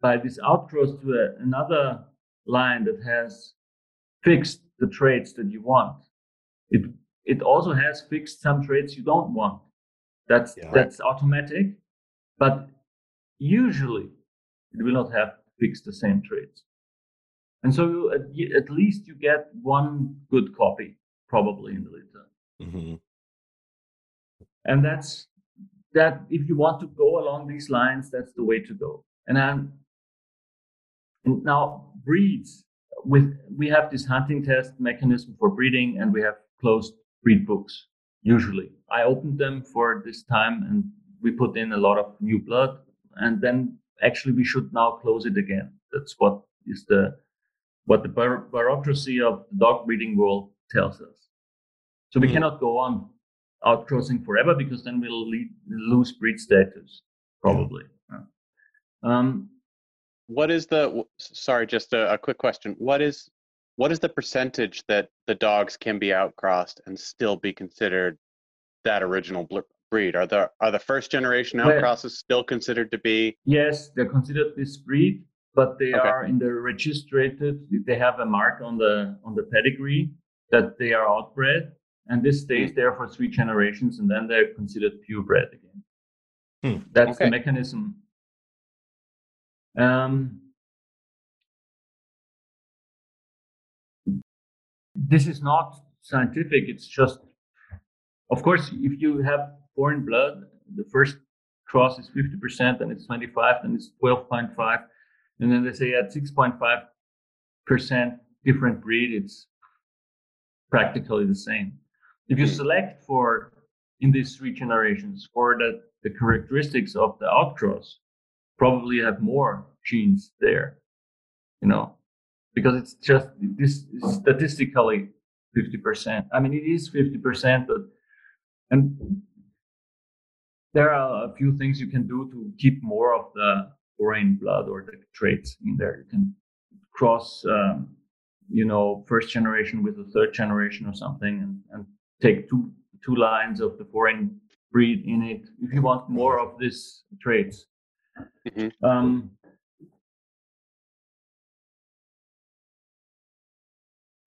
by this outcross to a, another line that has fixed the traits that you want, it it also has fixed some traits you don't want. That's Yeah. that's automatic, but usually it will not have fixed the same traits. And so you, at, at least you get one good copy probably in the litter. hmm and that's that if you want to go along these lines that's the way to go and i'm and now breeds with we have this hunting test mechanism for breeding and we have closed breed books usually i opened them for this time and we put in a lot of new blood and then actually we should now close it again that's what is the what the bureaucracy of the dog breeding world tells us so we Hmm. cannot go on outcrossing forever because then we'll lead, lose breed status probably. Yeah. Um, What is the? Sorry, just a, a quick question. What is what is the percentage that the dogs can be outcrossed and still be considered that original bl- breed? Are the are the first generation Well- outcrosses still considered to be? yes, they're considered this breed, but they Okay. are in the registrated. They have a mark on the on the pedigree that they are outbred, and this stays there for three generations, and then they're considered purebred again. Hmm. That's Okay. the mechanism. Um, this is not scientific. It's just, of course, if you have foreign blood, the first cross is 50%, and it's 25, then it's 12.5. And then they say at 6.5% different breed, it's practically the same. If you Hmm. select for in these three generations for the, the characteristics of the outcross, probably have more genes there, you know, because it's just this statistically 50%. I mean, it is 50%, but and there are a few things you can do to keep more of the foreign blood or the traits in there. You can cross, um, you know, first generation with the third generation or something, and, and take two two lines of the foreign breed in it if you want more of these traits. Mhm. Um,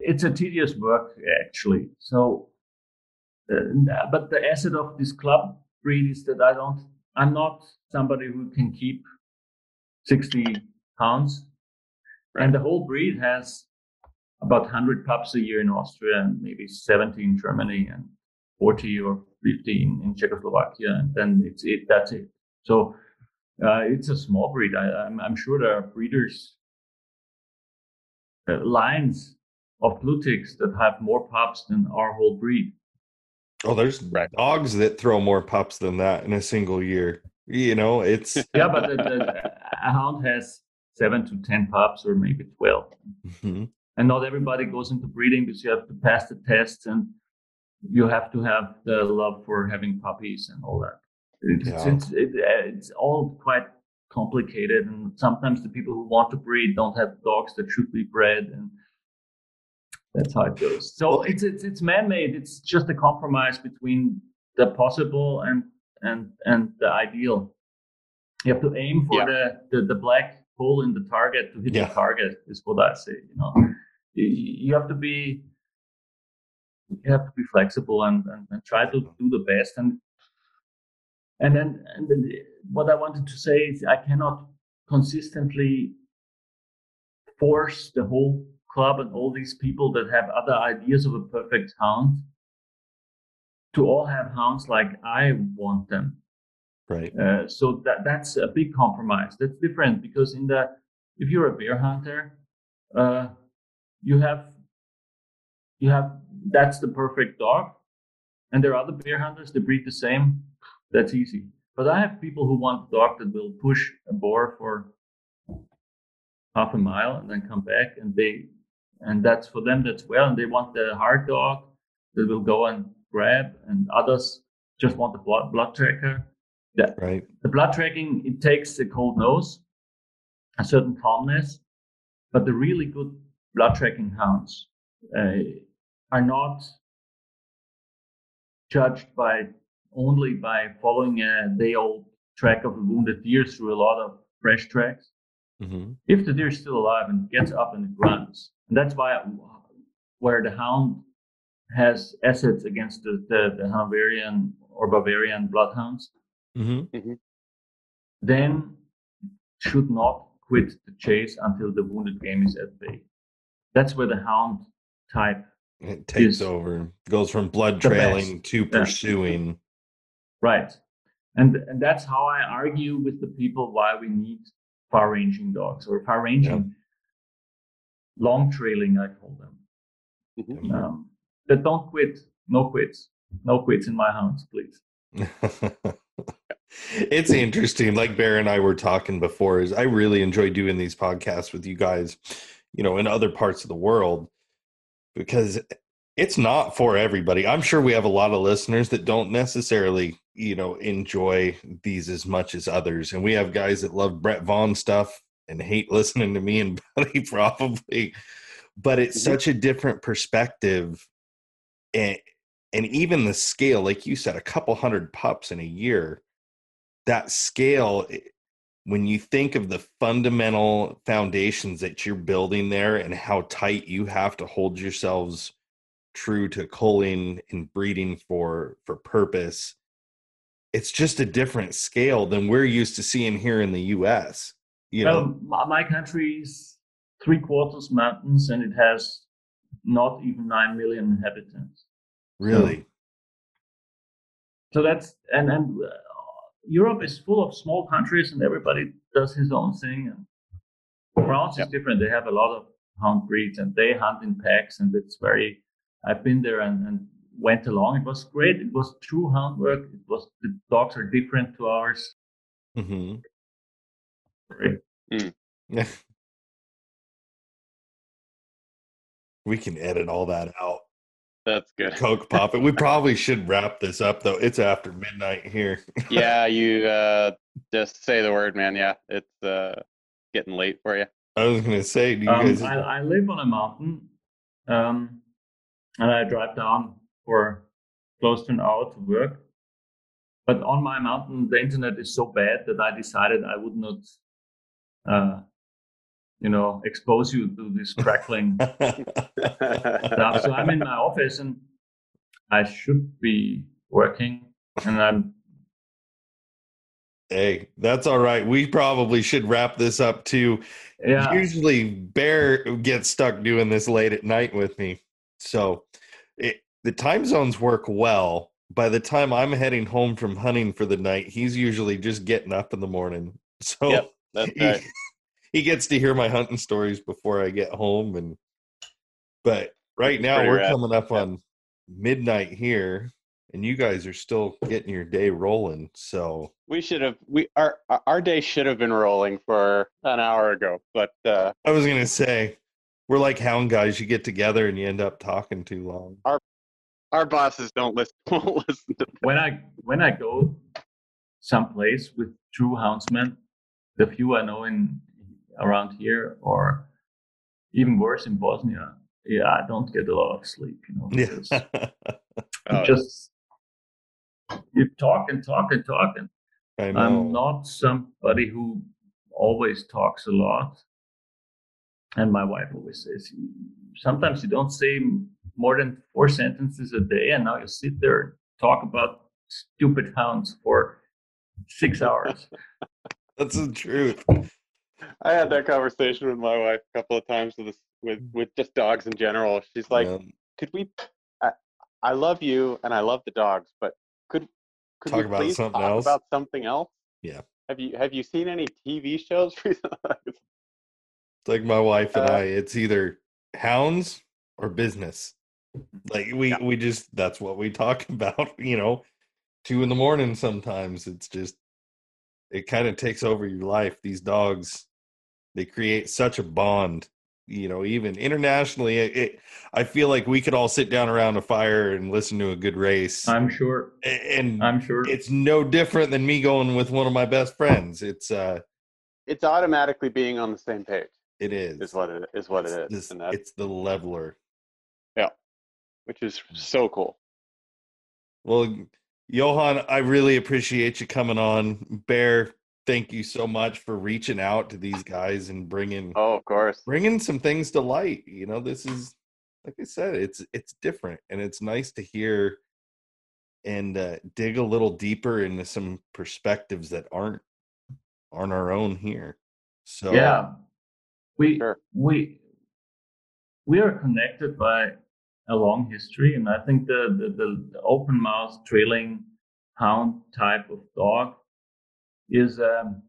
it's a tedious work actually. So, uh, but the asset of this club breed is that I don't, I'm not somebody who can keep 60 pounds. And the whole breed has about 100 pups a year in Austria and maybe 70 in Germany and 40 or 50 in, in Czechoslovakia. And then it's it, that's it. So uh, it's a small breed. I, I'm, I'm sure there are breeders, uh, lines of blue ticks that have more pups than our whole breed. Oh, there's Right. dogs that throw more pups than that in a single year. You know, it's Yeah, but the, the, a hound has seven to 10 pups or maybe 12. Mhm. And not everybody goes into breeding because you have to pass the tests and you have to have the love for having puppies and all that. It's, Yeah. it's, it, it's all quite complicated. And sometimes the people who want to breed don't have dogs that should be bred. And that's how it goes. So it's, it's, it's man-made. It's just a compromise between the possible and, and, and the ideal. You have to aim for Yeah. the, the, the black hole in the target to hit Yeah. the target is what I say, you know you, you have to be you have to be flexible and, and, and try to do the best and and then and then what I wanted to say is I cannot consistently force the whole club and all these people that have other ideas of a perfect hound to all have hounds like I want them. right. Uh, so that that's a big compromise. That's different because in the if you're a bear hunter, uh, you have you have that's the perfect dog, and there are other bear hunters that breed the same. That's easy. But I have people who want a dog that will push a boar for half a mile and then come back, and they and that's for them that's well, and they want the hard dog that will go and grab, and others just want the blood, blood tracker. Right. the blood tracking it takes a cold nose a certain calmness but the really good blood tracking hounds uh, are not judged by only by following a day old track of a wounded deer through a lot of fresh tracks. Hmm if the deer is still alive and gets up and it runs and that's why where the hound has assets against the, the, the Hanoverian or Bavarian bloodhounds hmm then should not quit the chase until the wounded game is at bay. That's where the hound type, It takes Is over, goes from blood the trailing to Yeah. pursuing. right? And and that's how I argue with the people why we need far ranging dogs or far ranging, long trailing, I call them. Mhm. Um, that don't quit, no quits, no quits in my hounds, please. it's interesting. Like Bear and I were talking before, is I really enjoy doing these podcasts with you guys, you know, in other parts of the world because it's not for everybody. I'm sure we have a lot of listeners that don't necessarily, you know, enjoy these as much as others. And we have guys that love Brett Vaughn stuff and hate listening to me and Buddy probably. But it's Mhm. such a different perspective. And and even the scale, like you said, a couple hundred pups in a year, that scale when you think of the fundamental foundations that you're building there and how tight you have to hold yourselves true to culling and breeding for for purpose it's just a different scale than we're used to seeing here in the US you well, my, my country is three quarters mountains and it has not even nine million inhabitants. really so that's and and uh, Europe is full of small countries and everybody does his own thing. And France Yep. is different. They have a lot of hound breeds and they hunt in packs and it's very. I've been there and, and went along. It was great. It was true hound work. It was the dogs are different to ours. Hmm Great. we can edit all that out. That's good. Coke pop it. We probably should wrap this up though. It's after midnight here. yeah, you uh, just say the word, man. Yeah, it's uh, getting late for you. I was gonna say, do you Um, guys? I, I live on a mountain, um, and I drive down for close to an hour to work. But on my mountain, the internet is so bad that I decided I would not, uh, you know, expose you to this crackling stuff. So I'm in my office, and I should be working, and I'm hey, that's all right. We probably should wrap this up too. yeah. Usually, Bear gets stuck doing this late at night with me, so it, the time zones work well. By the time I'm heading home from hunting for the night, he's usually just getting up in the morning. So Yep, That's he, right. he gets to hear my hunting stories before I get home and but right now Pretty we're rad. coming up Yep. on midnight here and you guys are still getting your day rolling so We should have we our our- our day should have been rolling for an hour ago, but uh, i was gonna say we're like hound guys you get together and you end up talking too long our our bosses don't listen. Won't listen to when I when I go someplace with true houndsmen, the few I know in around here or even worse in Bosnia, yeah, I don't get a lot of sleep, you know. because yeah you Oh, just you talk and talk and talk and i know I'm not somebody who always talks a lot. And my wife always says, sometimes you don't say more than four sentences a day, and now you sit there and talk about stupid hounds for six hours. That's the truth I had that conversation with my wife a couple of times with with with just dogs in general. She's like, Um, "Could we? I, I love you and I love the dogs, but could could Talk we about please talk else?" about something else?" Yeah. Have you have you seen any TV shows recently? it's like my wife and Uh, i it's either hounds or business like we Yeah. we just that's what we talk about you know two in the morning sometimes it's just it kind of takes over your life these dogs they create such a bond you know even internationally it, it i feel like we could all sit down around a fire and listen to a good race I'm sure. And I'm sure. it's no different than me going with one of my best friends it's uh it's automatically being on the same page. it is Is what it is. What it is, This- and it's the leveler Yeah, which is so cool. Well, Johan, I really appreciate you coming on. Bear, thank you so much for reaching out to these guys and bringing Oh, of course. bringing some things to light. You know, this is like I said, it's it's different and it's nice to hear and uh, dig a little deeper into some perspectives that aren't aren't our own here. So yeah. We Sure. we we are connected by a long history, and I think the the, the, the open mouth trailing hound type of dog is um,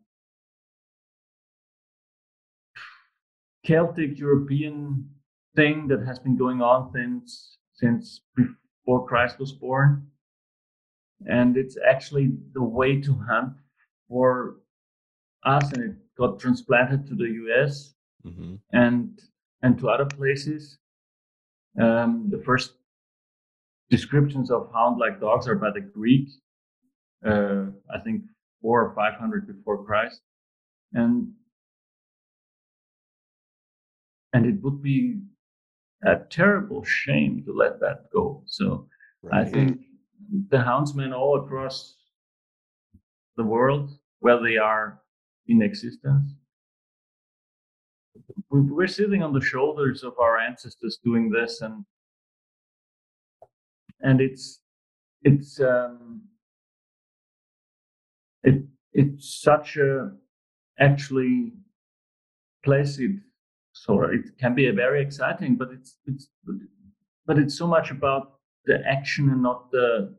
Celtic European thing that has been going on since since before Christ was born, and it's actually the way to hunt for us, and it got transplanted to the U.S mhm. and and to other places. Um, the first descriptions of hound-like dogs are by the Greek, uh, I think four or five hundred before Christ, and and it would be a terrible shame to let that go. So I think the houndsmen all across the world, where they are in existence, we're sitting on the shoulders of our ancestors doing this, and and it's it's um, it it's such a actually placid so it can be a very exciting, but it's it's but it's so much about the action and not the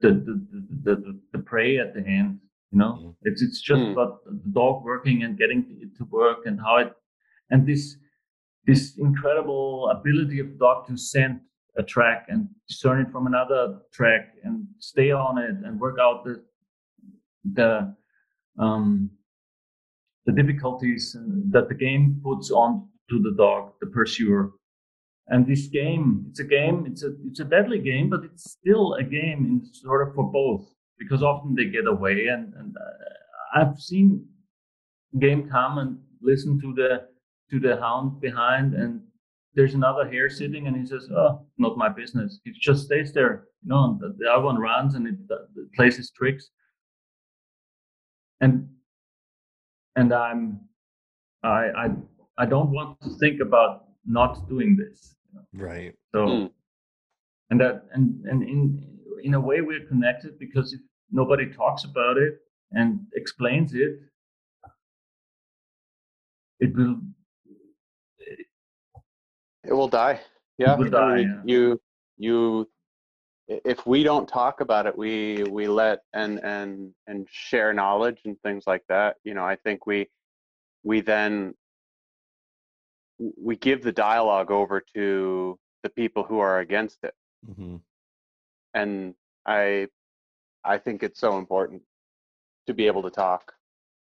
the the, the, the, the prey at the end. You know, Mhm. it's it's just Mm. about the dog working and getting it to work and how it and this this incredible ability of the dog to scent a track and discern it from another track and stay on it and work out the the um, the difficulties that the game puts on to the dog, the pursuer. And this game, it's a game, it's a it's a deadly game, but it's still a game in sort of for both because often they get away. And, and uh, I've seen game come and listen to the to the hound behind, and there's another hare sitting, and he says, "Oh, not my business." He just stays there, you know. And the, the other one runs and it, it plays his tricks, and and I'm I I I don't want to think about not doing this. You know? Right. So Mm. and that and and in in a way we're connected because if nobody talks about it and explains it, it will It will die. Yeah. will and die, we- yeah. You you if we don't talk about it, we we let and and and share knowledge and things like that. You know, I think we we then we give the dialogue over to the people who are against it, hmm and I I think it's so important to be able to talk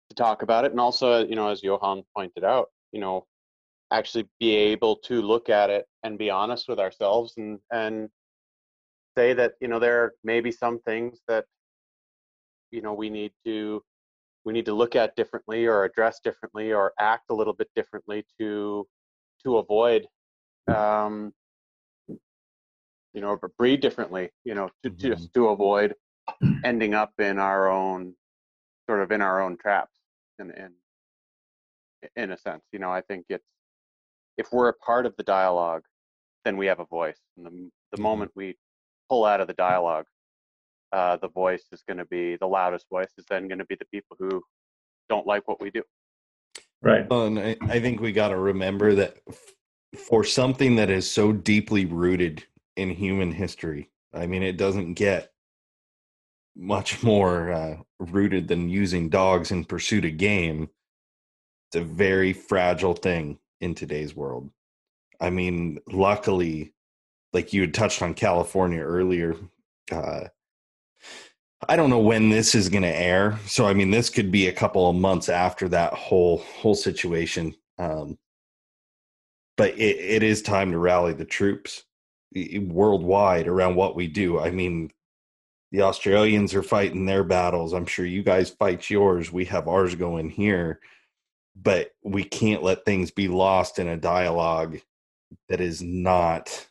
to talk about it, and also you know, as Johan pointed out, you know, actually be able to look at it and be honest with ourselves and and say that you know there may be some things that you know we need to we need to look at differently or address differently or act a little bit differently to to avoid um you know or breed differently you know to Mhm. just to avoid ending up in our own sort of in our own traps in in in a sense you know i think it's if we're a part of the dialogue then we have a voice and the, the Mhm. moment we pull out of the dialogue uh, the voice is going to be the loudest voice is then going to be the people who don't like what we do right. Well, and I, I think we got to remember that f- for something that is so deeply rooted in human history, I mean, it doesn't get much more uh, rooted than using dogs in pursuit of game. It's a very fragile thing in today's world. I mean, luckily, like you had touched on California earlier, uh, I don't know when this is going to air. So I mean, this could be a couple of months after that whole whole situation. Um, but it, it is time to rally the troops worldwide around what we do. I mean, the Australians are fighting their battles. I'm sure you guys fight yours. We have ours going here, but we can't let things be lost in a dialogue that is not.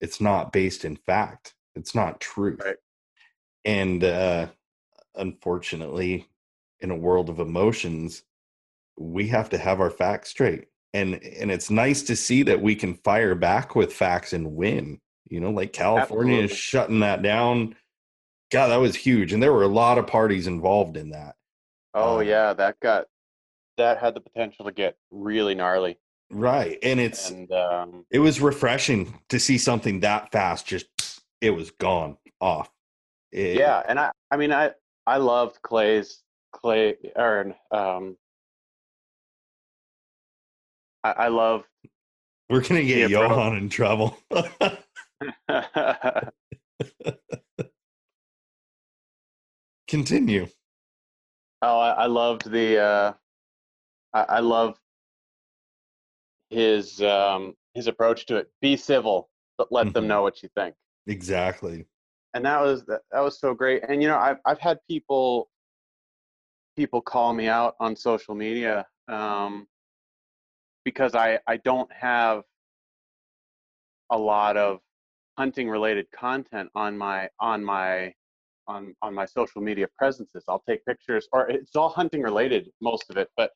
It's not based in fact. It's not true Right. and uh unfortunately in a world of emotions we have to have our facts straight and and it's nice to see that we can fire back with facts and win you know like california is shutting that down god that was huge and there were a lot of parties involved in that oh Uh, yeah that got that had the potential to get really gnarly. Right and it's and um it was refreshing to see something that fast just it was gone off. It- yeah and i i mean i i loved clay's clay or um i, I love we're gonna get johan in trouble. Continue. Oh, I, I loved the. Uh, I, I love his um, his approach to it. Be civil, but let them Mhm. know what you think. exactly And that was that, that was so great. And you know, I've I've had people people call me out on social media um, because I I don't have a lot of hunting related content on my on my on on my social media presences. I'll take pictures, or it's all hunting related, most of it. But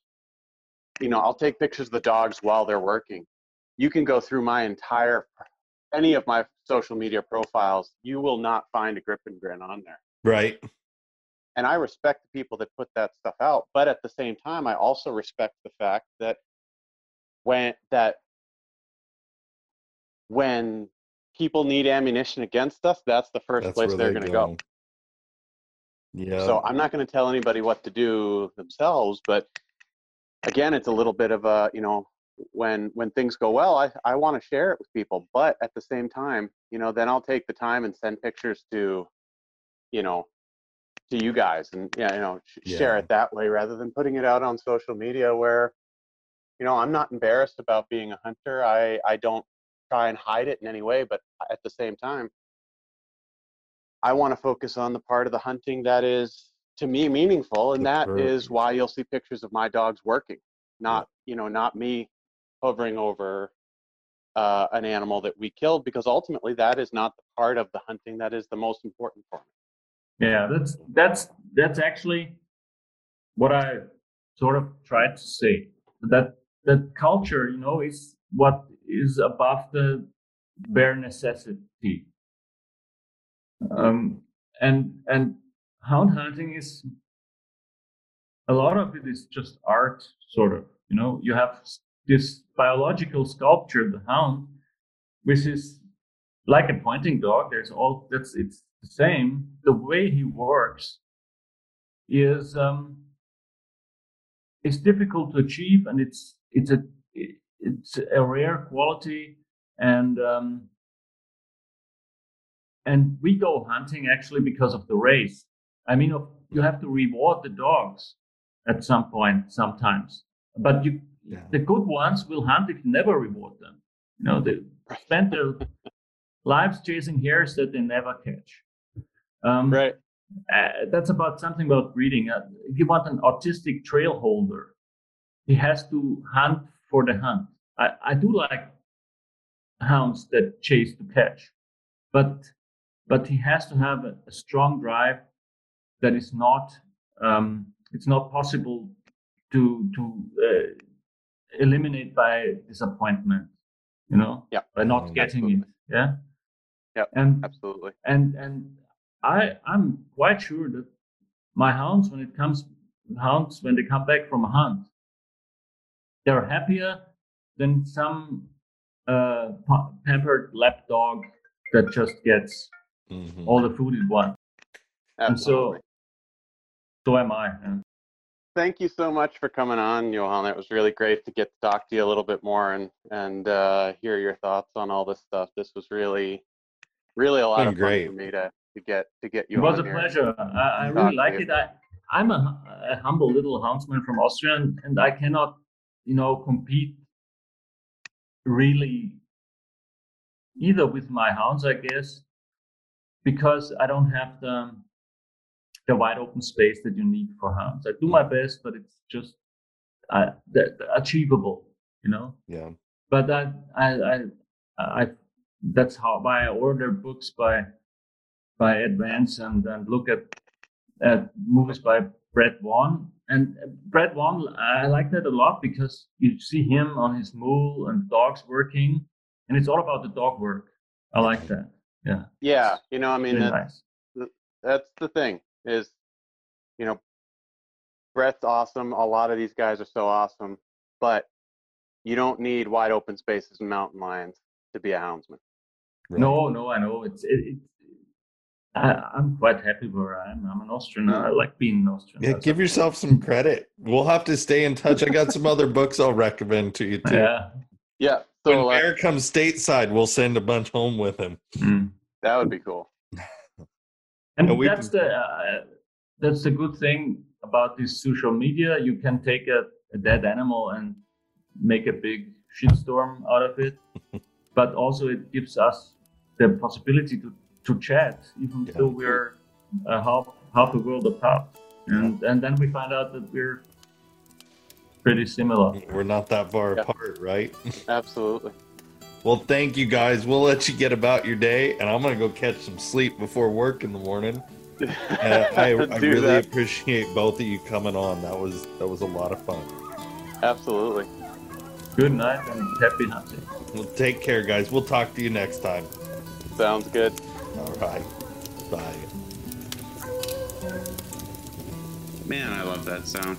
you know, I'll take pictures of the dogs while they're working. You can go through my entire any of my social media profiles. You will not find a grip and grin on there. right And I respect the people that put that stuff out, but at the same time, I also respect the fact that when that when people need ammunition against us, that's the first That's place they're they going to go. Yeah. So I'm not going to tell anybody what to do themselves, but again, it's a little bit of a, you know, when when things go well, I I want to share it with people, but at the same time, you know, then I'll take the time and send pictures to, you know, to you guys and yeah, you know, sh- share it that way rather than putting it out on social media where you know, I'm not embarrassed about being a hunter. I I don't try and hide it in any way, but at the same time, I want to focus on the part of the hunting that is to me meaningful, and that is why you'll see pictures of my dogs working, not you know, not me hovering over uh, an animal that we killed, because ultimately that is not the part of the hunting that is the most important for me. Yeah, that's that's that's actually what I sort of tried to say. That that culture, you know, is what is above the bare necessity. Um, and and hound hunting is a lot of it is just art, sort of. You know, you have this biological sculpture, the hound, which is like a pointing dog. There's all that's it's the same. The way he works is um, is difficult to achieve, and it's it's a it's a rare quality, and um, and we go hunting actually because of the race. I mean, you have to reward the dogs at some point sometimes, but you Yeah. the good ones will hunt if you never reward them. You know, they spend their lives chasing hares that they never catch. Um, Right. uh, that's about something about breeding. Uh, if you want an autistic trail holder, he has to hunt for the hunt. I, I do like hounds that chase to catch, but but he has to have a, a strong drive that is not um, it's not possible to to uh, eliminate by disappointment. You know, Yeah. by not Mm, getting absolutely. it. Yeah. Yep, And Absolutely. and and I I'm quite sure that my hounds when it comes hounds when they come back from a hunt they're happier than some uh pampered lap dog that just gets Mhm. all the food it wants and Absolutely. so so am I yeah. thank you so much for coming on, Johan. It was really great to get to talk to you a little bit more and and uh, hear your thoughts on all this stuff. This was really, really a lot Been of fun great. for me to to get to get you it was on a here. pleasure I, I really to like it I I'm a, a humble little houndsman from Austria and, and I cannot you know compete really either with my hounds, I guess, because I don't have the the wide open space that you need for hounds. I do my best, but it's just uh, the, the achievable, you know. Yeah. But I, I, I, I, that's how why I order books by by Advance and and look at at movies by Brett Vaughn. And Brett Vaughn, I like that a lot because you see him on his mule and dogs working, and it's all about the dog work. I like that. Yeah. Yeah, you know, I mean, that's nice. that's the thing is, you know, Brett's awesome. A lot of these guys are so awesome, but you don't need wide open spaces and mountain lions to be a houndsman. Right. No, no, I know. It's it, it I, I'm quite happy where I am. I'm an Austrian. I like being an Austrian. Yeah, give yourself some credit. We'll have to stay in touch. I got some other books I'll recommend to you too. Yeah. Yeah, When uh, Bear comes stateside, we'll send a bunch home with him. Mm. that would be cool. And Yeah, that's can- the uh, that's the good thing about this social media. You can take a, a dead animal and make a big shitstorm out of it, but also it gives us the possibility to to chat, even Yeah. though we're uh, half half a world apart, and and then we find out that we're pretty similar. We're not that far Yeah. apart, right? Absolutely. Well, thank you guys. We'll let you get about your day, and I'm gonna go catch some sleep before work in the morning. Uh, I, I really that. appreciate both of you coming on. That was that was a lot of fun. Absolutely. Good night and happy hunting. Well, take care, guys. We'll talk to you next time. Sounds good. All right. Bye. Man, I love that sound.